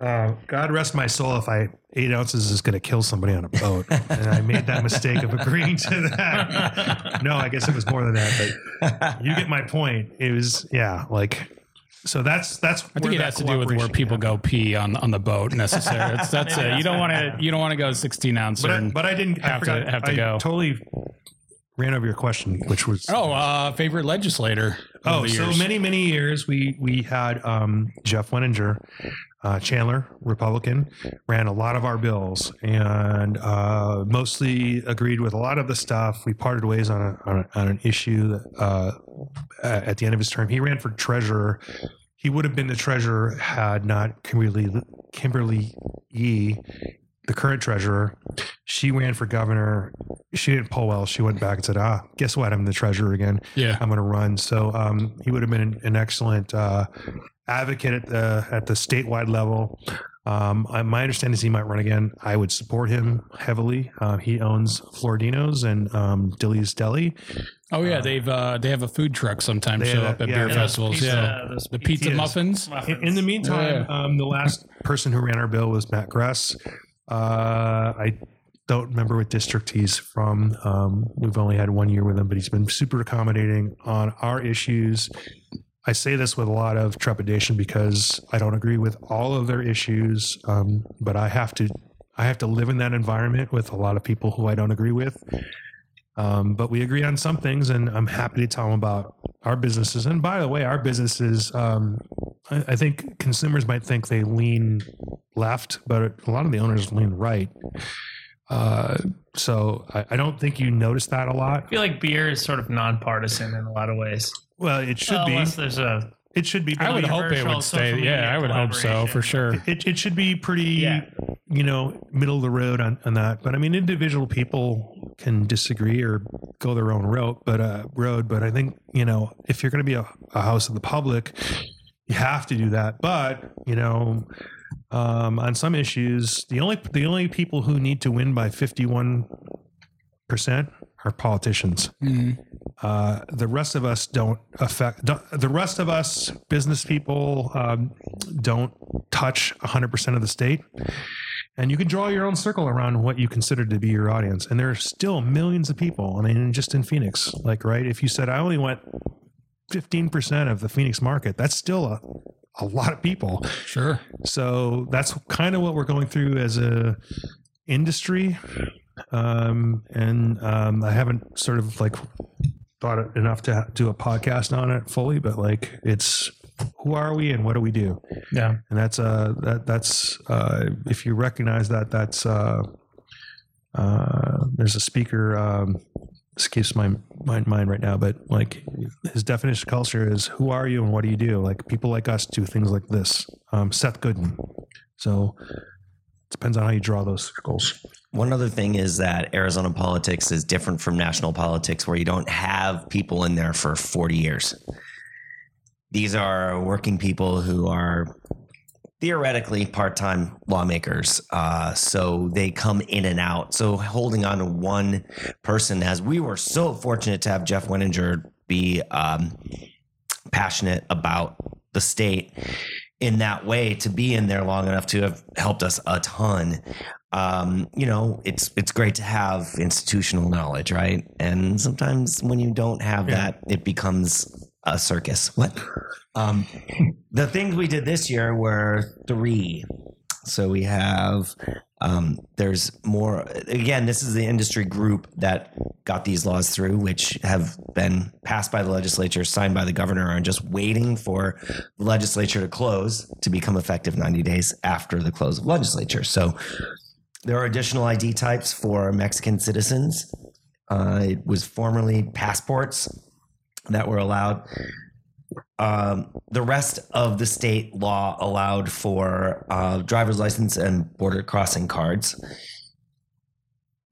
S4: Uh, God rest my soul if I eight ounces is going to kill somebody on a boat, and I made that mistake of agreeing to that. No, I guess it was more than that, but you get my point. It was yeah, like so that's that's.
S5: I think it has to do with where people go pee on on the boat. Necessarily, It's- that's it. You don't want to. You don't want to go 16 ounce.
S4: But I, but I didn't I
S5: have to- have to
S4: I
S5: go.
S4: Totally ran over your question, which was
S5: oh, uh, favorite legislator.
S4: Oh, so
S5: years.
S4: many, many years we we had um, Jeff Weninger, uh, Chandler, Republican, ran a lot of our bills and uh, mostly agreed with a lot of the stuff. We parted ways on, a, on, a, on an issue that, uh, at the end of his term. He ran for treasurer. He would have been the treasurer had not Kimberly Kimberly Yee, the current treasurer, she ran for governor. She didn't pull well. She went back and said, "Ah, guess what? I'm the treasurer again."
S5: Yeah.
S4: I'm going to run. So um, he would have been an, an excellent uh, advocate at the at the statewide level. Um, I, my understanding is he might run again. I would support him heavily. Uh, he owns Floridinos and um, Dilly's Deli.
S5: Oh yeah, they've uh, they have a food truck sometimes show
S4: have
S5: up at
S4: yeah,
S5: beer
S4: yeah,
S5: festivals.
S2: pizza-
S5: yeah,
S2: those
S5: the pizza
S4: Yes.
S5: muffins.
S4: In, in the meantime, um, the last person who ran our bill was Matt Gress. Uh, I don't remember what district he's from. Um, we've only had one year with him, but he's been super accommodating on our issues. I say this with a lot of trepidation because I don't agree with all of their issues, um, but I have to. I have to live in that environment with a lot of people who I don't agree with. Um, but we agree on some things, and I'm happy to tell them about our businesses. And by the way, our businesses, um, I, I think consumers might think they lean left, but a lot of the owners lean right. Uh, so I, I don't think you notice that a lot.
S2: I feel like beer is sort of nonpartisan in a lot of ways.
S4: Well, it should
S2: Well,
S4: be.
S2: Unless there's a
S4: It should be.
S5: I would hope it would stay. Yeah, I would hope so for sure.
S4: It, it should be pretty,
S2: Yeah.
S4: you know, middle of the road on, on that. But I mean, individual people can disagree or go their own route, but uh, road. But I think you know, if you're going to be a, a house of the public, you have to do that. But you know, um, on some issues, the only the only people who need to win by 51 percent are politicians.
S5: Mhm.
S4: Uh, the rest of us don't affect don't, the rest of us business people um, don't touch 100% of the state and you can draw your own circle around what you consider to be your audience and there are still millions of people i mean just in phoenix like right if you said i only want 15% of the phoenix market that's still a, a lot of people
S5: Sure.
S4: so that's kind of what we're going through as a industry. Um, and um, I haven't sort of like thought it enough to do a podcast on it fully, but like it's who are we and what do we do?
S2: yeah.
S4: And that's uh that that's uh if you recognize that that's uh uh there's a speaker um escapes my mind, mind right now, but like his definition of culture is who are you and what do you do? Like people like us do things like this. Um, Seth Godin. So depends on how you draw those circles.
S3: One other thing is that Arizona politics is different from national politics, where you don't have people in there for 40 years. These are working people who are theoretically part-time lawmakers uh, so they come in and out so holding on to one person as we were so fortunate to have jeff Weninger be um, passionate about the state in that way to be in there long enough to have helped us a ton um, you know it's it's great to have institutional knowledge right and sometimes when you don't have
S4: Yeah.
S3: that it becomes a circus what um, the things we did this year were three. So we have um, there's more. Again, this is the industry group that got these laws through, which have been passed by the legislature, signed by the governor, and just waiting for the legislature to close to become effective 90 days after the close of legislature. So there are additional ID types for Mexican citizens. Uh, it was formerly passports that were allowed um, the rest of the state law allowed for uh, driver's license and border crossing cards.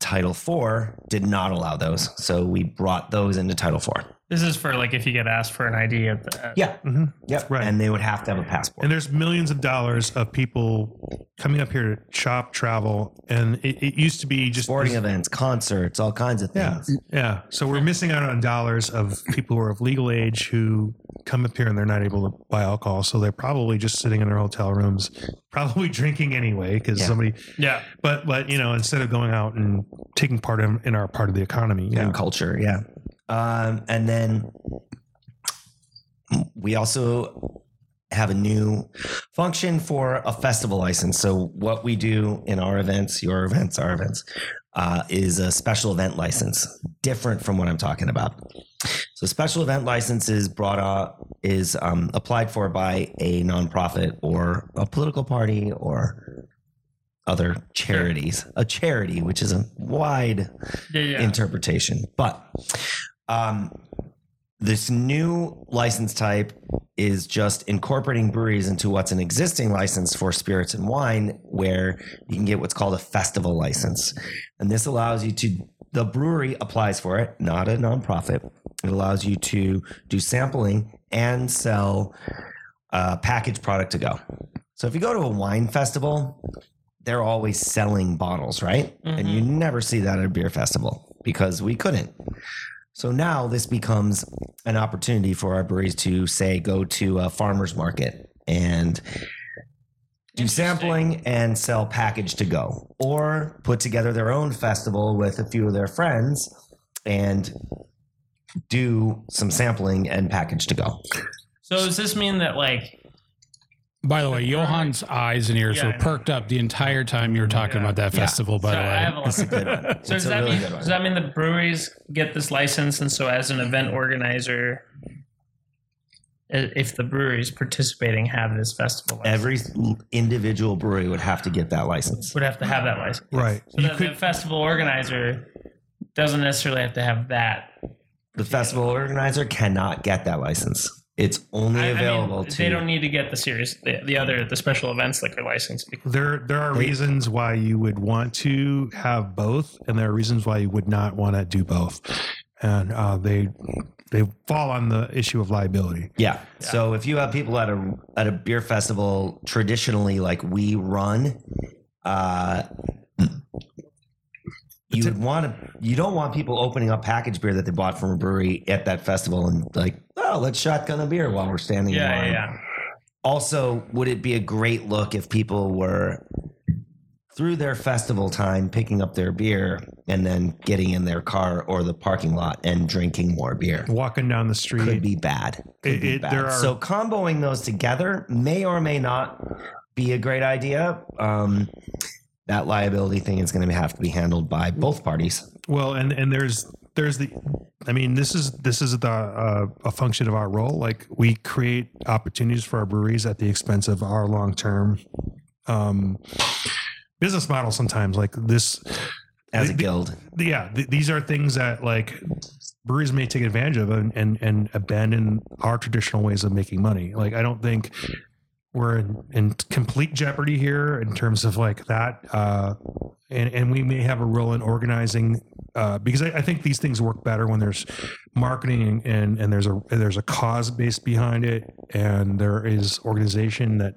S3: Title IV did not allow those, so we brought those into Title IV.
S2: This is for like if you get asked for an ID at the.
S3: Yeah,
S4: Mhm.
S3: yep,
S4: Right.
S3: and they would have to have a passport.
S4: And there's millions of dollars of people coming up here to shop, travel, and it, it used to be just
S3: Sporting events, concerts, all kinds of
S4: Yeah,
S3: things.
S4: yeah. So we're missing out on dollars of people who are of legal age who come up here and they're not able to buy alcohol. So they're probably just sitting in their hotel rooms, probably drinking anyway because
S3: Yeah.
S4: somebody.
S2: Yeah.
S4: But but you know, instead of going out and taking part in, in our part of the economy, yeah.
S3: and culture. Yeah. Um, and then we also have a new function for a festival license. So what we do in our events, your events, our events, uh, is a special event license, different from what I'm talking about. So special event license is brought up is um, applied for by a nonprofit or a political party or other charities. A charity, which is a wide
S2: Yeah. Yeah.
S3: interpretation. But um, this new license type is just incorporating breweries into what's an existing license for spirits and wine, where you can get what's called a festival license. And this allows you to, the brewery applies for it, not a nonprofit. It allows you to do sampling and sell uh, packaged product to go. So if you go to a wine festival, they're always selling bottles, right? And you never see that at a beer festival because we couldn't. So now this becomes an opportunity for our breweries to say go to a farmer's market and do sampling and sell package to go or put together their own festival with a few of their friends and do some sampling and package to go.
S2: So does this mean that like
S5: By the way, Johann's eyes and ears
S2: Yeah,
S5: were
S2: know.
S5: perked up the entire time you were talking
S2: Yeah.
S5: about that
S3: Yeah.
S5: festival. By
S2: so
S5: the way,
S2: a
S3: It's a good one.
S2: So
S3: It's
S2: does
S3: a
S2: that
S3: really
S2: mean
S3: good one.
S2: does that mean the breweries get this license, and so as an event organizer, i- if the breweries participating have this festival, license,
S3: Every individual brewery would have to get that license.
S2: would have to have that license.
S4: Right.
S2: So
S4: You
S2: the,
S4: could
S2: the festival organizer doesn't necessarily have to have that.
S3: The festival organizer cannot get that license. It's only
S2: I- I mean,
S3: available to.
S2: They don't need to get the series, the, the other, the special events liquor license. Because,
S4: there there are
S3: They-
S4: reasons why you would want to have both, and there are reasons why you would not want to do both, and uh, they they fall on the issue of liability.
S3: Yeah. So if you have people at a at a beer festival traditionally like we run, uh, you would want to. You don't want people opening up packaged beer that they bought from a brewery at that festival and like, oh, let's shotgun a beer while we're standing in
S2: yeah,
S3: line.
S2: yeah, yeah.
S3: Also, would it be a great look if people were through their festival time picking up their beer and then getting in their car or the parking lot and drinking more beer?
S4: Walking down the street,
S3: Could be bad. Could
S4: It-
S3: be
S4: it-
S3: bad.
S4: there are-
S3: so comboing those together may or may not be a great idea. Um, that liability thing is going to have to be handled by both parties.
S4: Well, and and there's there's the, I mean, this is this is the uh, a function of our role. Like we create opportunities for our breweries at the expense of our long term um, business model. Sometimes, like this,
S3: As a
S4: The-
S3: guild,
S4: yeah, th- these are things that like breweries may take advantage of and, and and abandon our traditional ways of making money. Like I don't think we're in, in complete jeopardy here in terms of like that, uh, and and we may have a role in organizing uh, because I, I think these things work better when there's marketing and and there's a there's a cause based behind it, and there is organization that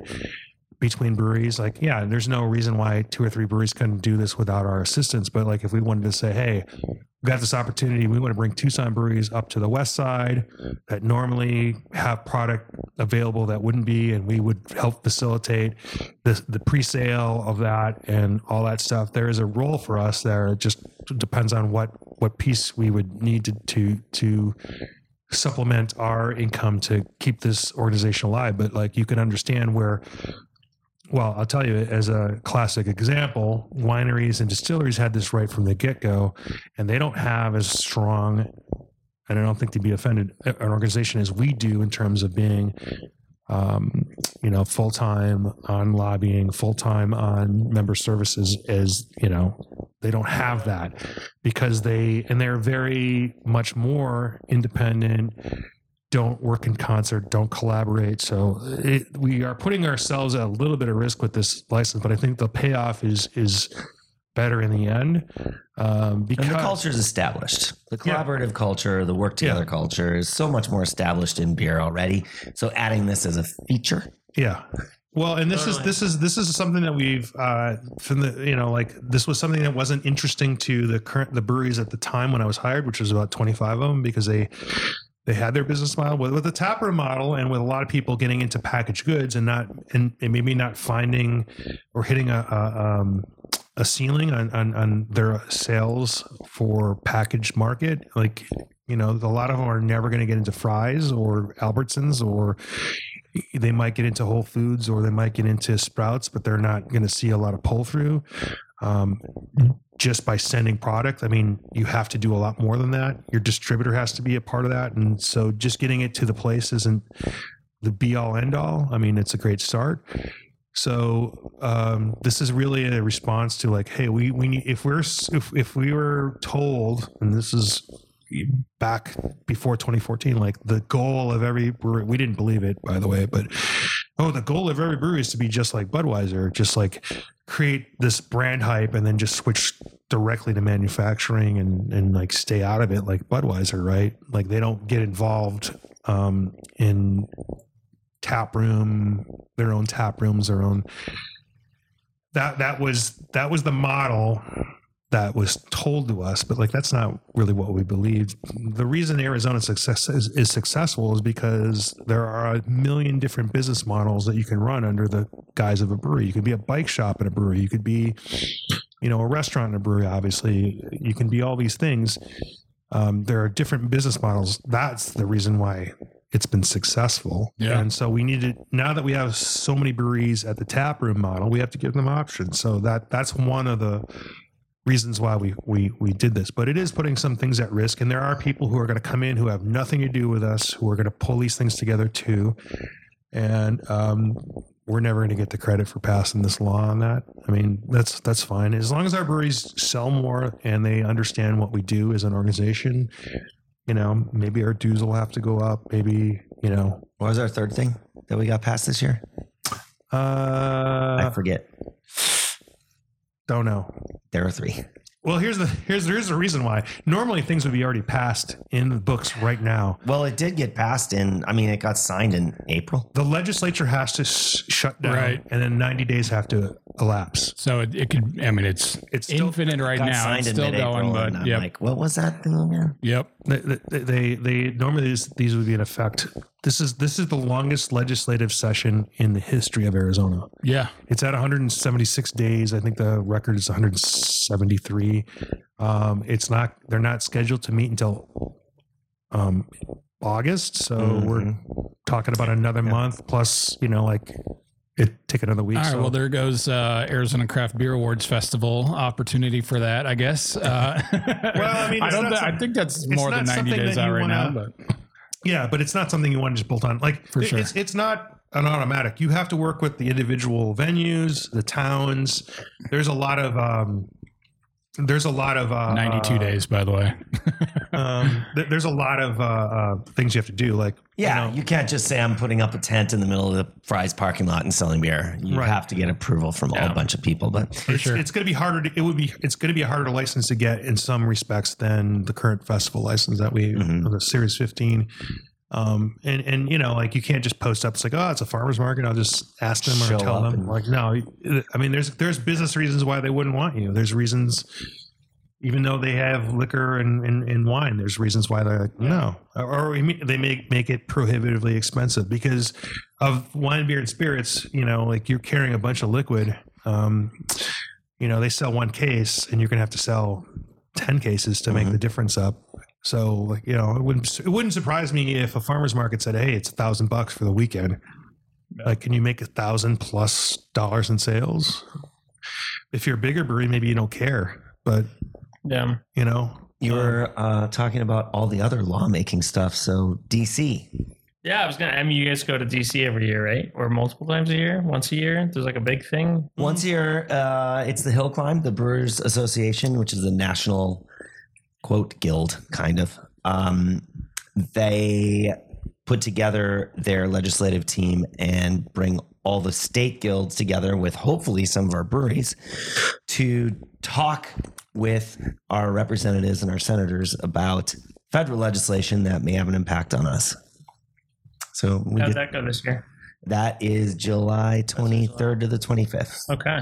S4: between breweries like yeah there's no reason why two or three breweries couldn't do this without our assistance. But like if we wanted to say hey we got this opportunity we want to bring tucson breweries up to the west side that normally have product available that wouldn't be and we would help facilitate the, the pre-sale of that and all that stuff there is a role for us there. It just depends on what what piece we would need to to to supplement our income to keep this organization alive. But like you can understand where well, I'll tell you, as a classic example, wineries and distilleries had this right from the get go, and they don't have as strong, and I don't think to be offended, an organization as we do in terms of being, um, you know, full time on lobbying, full time on member services. As you know, they don't have that because they and they're very much more independent don't work in concert, don't collaborate. So it, we are putting ourselves at a little bit of risk with this license, but I think the payoff is is better in the end um, because
S3: And the culture is established. The
S4: Yeah.
S3: collaborative culture, the work together
S4: Yeah.
S3: culture is so much more established in beer already. So adding this as a feature,
S4: Yeah. Well, and this is this is this is something that we've uh from the you know like this was something that wasn't interesting to the current the breweries at the time when I was hired, which was about 25 of them because they they had their business model with, with the taproom model and with a lot of people getting into packaged goods and not and, and maybe not finding or hitting a, a um a ceiling on, on on their sales for packaged market. Like you know a lot of them are never going to get into fries or albertsons or they might get into Whole Foods or they might get into Sprouts, but they're not going to see a lot of pull through um, just by sending product. I mean, you have to do a lot more than that. Your distributor has to be a part of that, and so just getting it to the place isn't the be all end all. I mean, it's a great start. So um, this is really a response to like, hey, we we need if we're if if we were told, and this is back before 2014 like the goal of every brewery we didn't believe it by the way but oh the goal of every brewery is to be just like budweiser just like create this brand hype and then just switch directly to manufacturing and and like stay out of it like budweiser right? Like they don't get involved um in tap room their own tap rooms their own that that was that was the model that was told to us, but like that's not really what we believed. The reason Arizona success is, is successful is because there are a million different business models that you can run under the guise of a brewery. You could be a bike shop in a brewery. You could be, you know, a restaurant in a brewery. Obviously, you can be all these things. Um, there are different business models. That's the reason why it's been successful.
S5: Yeah.
S4: And so we needed now that we have so many breweries at the tap room model, we have to give them options. So that that's one of the reasons why we we we did this but it is putting some things at risk. And there are people who are going to come in who have nothing to do with us who are going to pull these things together too. And um we're never going to get the credit for passing this law on that. I mean that's that's fine. As long as our breweries sell more and they understand what we do as an organization you know maybe our dues will have to go up. Maybe you know.
S3: What was our third thing that we got passed this year? I
S4: uh
S3: forget.
S4: Oh, don't know
S3: There are three.
S4: well here's the here's here's the reason why normally things would be already passed in the books right now
S3: Well, it did get passed in. I mean, it got signed in April.
S4: the legislature has to s- shut down
S5: Right.
S4: and then 90 days have to elapse
S5: So it, it could. I mean, it's
S4: It's still-
S5: infinite right now.
S3: signed
S5: It's still going, but
S3: I'm like, what was that thing again?
S5: yep.
S4: they, they, they, they normally these, these would be in effect this is this is the longest legislative session in the history of arizona
S5: Yeah,
S4: it's at 176 days i think the record is 173 um, it's not they're not scheduled to meet until um, august so we're
S3: Mhm.
S4: talking about another month plus you know like it take another week
S5: All right.
S4: so
S5: Well, there goes uh, Arizona Craft Beer Awards Festival opportunity for that, I guess. Uh,
S4: Well, I mean,
S5: I don't.
S4: not
S5: thi-
S4: some-
S5: I think that's more than ninety days out right now.
S4: wanna-
S5: But
S4: Yeah, but it's not something you want to just bolt on. Like
S5: For
S4: it-
S5: sure.
S4: it's it's not an automatic. You have to work with the individual venues, the towns. There's a lot of um, there's a lot of uh,
S5: 92
S4: uh,
S5: days, by the way.
S4: Um, th- there's a lot of uh, uh, things you have to do. Like
S3: Yeah,
S4: you
S3: you, can't just say I'm putting up a tent in the middle of the Fry's parking lot and selling beer. You
S4: Right.
S3: have to get approval from a
S2: Yeah.
S3: whole bunch of people. But
S4: it's,
S5: sure.
S4: it's going to be harder. To, it would be. It's going to be a harder license to get in some respects than the current festival license that we
S3: Mhm.
S4: the Series 15. Um, and and you know, like you can't just post up. It's like, oh, it's a farmers market. I'll just ask them or tell them. Like, no, I mean, there's there's business reasons why they wouldn't want you. There's reasons, even though they have liquor and, and, and wine, there's reasons why they're like, no, or, or they make make it prohibitively expensive because of wine, beer, and spirits. You know, like you're carrying a bunch of liquid. Um, you know, they sell one case, and you're gonna have to sell ten cases to make
S3: Mhm.
S4: the difference up. So, like, you know, it wouldn't it wouldn't surprise me if a farmer's market said, "Hey, it's a thousand bucks for the weekend." Like, can you make a thousand plus dollars in sales? If you're a bigger brewery, maybe you don't care, but
S2: Yeah.
S4: you know,
S3: you were uh, talking about all the other lawmaking stuff. So DC,
S2: Yeah, I was gonna. I mean, you guys go to DC every year, right? Or multiple times a year? Once a year? There's like a big thing.
S3: once a year, uh, it's the Hill Climb, the Brewers Association, which is the national quote guild, kind of. Um, they put together their legislative team and bring all the state guilds together with hopefully some of our breweries to talk with our representatives and our senators about federal legislation that may have an impact on us. So we
S2: How'd
S3: get,
S2: that go this year?
S3: that is July 23rd to the 25th.
S2: Okay.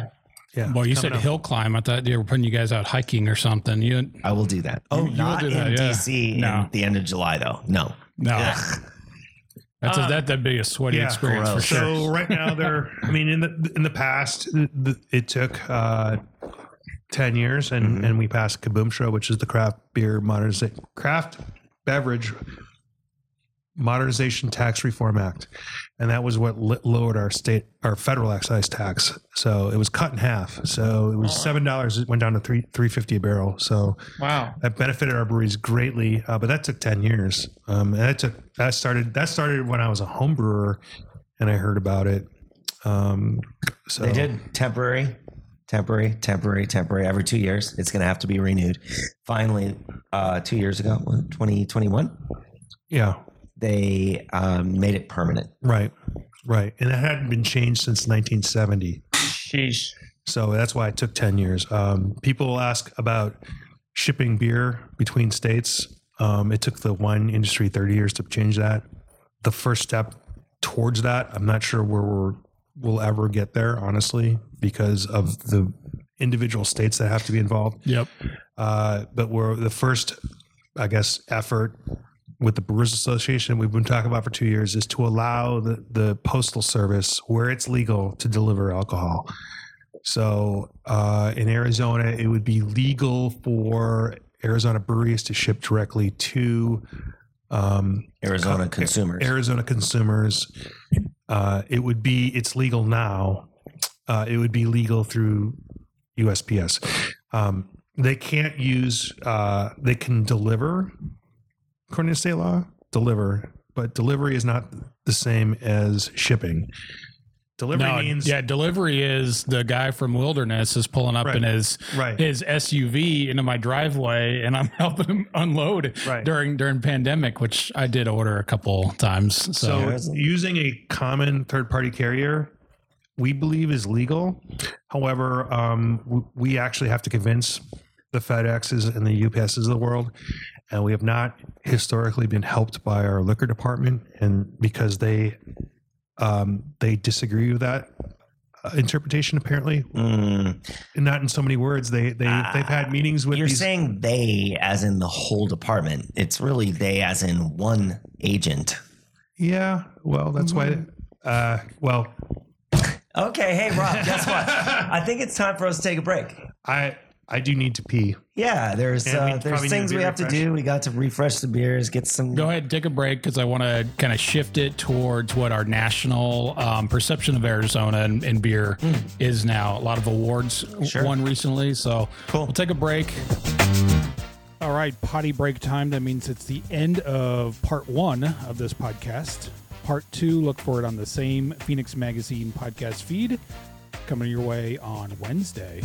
S4: Yeah.
S5: Well, you said
S4: up.
S5: hill climb. I thought they were putting you guys out hiking or something. You
S3: I will do that. Oh,
S5: you will
S3: not
S5: do
S3: in
S5: that, yeah.
S3: DC
S5: No.
S3: in the end of July, though. No.
S5: no,
S3: Ugh.
S5: that's a,
S2: Uh,
S5: that that'd be a sweaty
S4: yeah,
S5: experience for
S3: gross.
S5: sure.
S4: So right now, they're. I mean, in the in the past, it, it took uh, ten years, and
S3: Mhm.
S4: and we passed Kaboomsha, which is the craft beer modernization craft beverage modernization tax reform act, and that was what li- lowered our state our federal excise tax. So it was cut in half. So it was seven dollars. It went down to three three fifty a barrel. So
S2: Wow.
S4: that benefited our breweries greatly, uh, but that took ten years. Um, and that took that started that started when I was a home brewer, and I heard about it. Um, so
S3: They did temporary, temporary, temporary, temporary every two years. It's going to have to be renewed. Finally, uh, two years ago, 2021,
S4: yeah,
S3: they um, made it permanent.
S4: right, right, and it hadn't been changed since 1970.
S2: Sheesh.
S4: So that's why it took 10 years. Um, people ask about shipping beer between states. Um, it took the wine industry 30 years to change that. The first step towards that, I'm not sure where we're, we'll ever get there, honestly, because of the individual states that have to be involved.
S5: Yep.
S4: Uh, but we're the first, I guess, effort with the Brewers Association we've been talking about for two years is to allow the, the postal service where it's legal to deliver alcohol. So uh, in Arizona, it would be legal for Arizona breweries to ship directly to um,
S3: Arizona
S4: Co-
S3: consumers.
S4: Arizona consumers. Uh, it would be it's legal now. Uh, it would be legal through USPS. Um, they can't use. Uh, they can deliver, according to state law, deliver, but delivery is not the same as shipping. Delivery
S5: No,
S4: means
S5: yeah, delivery is the guy from Wilderness is pulling up
S4: Right.
S5: in his
S4: right.
S5: his SUV into my driveway, and I'm helping him unload
S4: Right.
S5: during during pandemic, which I did order a couple times. So,
S4: So using a common third party carrier, we believe is legal. However, um, we actually have to convince the FedExes and the UPSs of the world, and we have not historically been helped by our liquor department, and because they um, they disagree with that uh, interpretation, apparently,
S3: Mm,
S4: and not in so many words. They they
S3: Ah,
S4: they've had meetings with
S3: you're
S4: these.
S3: saying they as in the whole department. It's really they as in one agent.
S4: yeah, well, that's why. Uh, well,
S3: Okay, hey Rob, guess what? I think it's time for us to take a break.
S4: I I do need to pee.
S3: Yeah, there's uh, there's things we
S4: beer
S3: have to do. We got to refresh the beers, get some.
S5: go ahead and take a break because I want to kind of shift it towards what our national um, perception of Arizona and, and beer is now. A lot of awards
S3: Sure.
S5: won recently, so
S3: Cool.
S5: we'll take a break. All right, potty break time. That means it's the end of part one of this podcast. Part two, look for it on the same Phoenix Magazine podcast feed coming your way on Wednesday.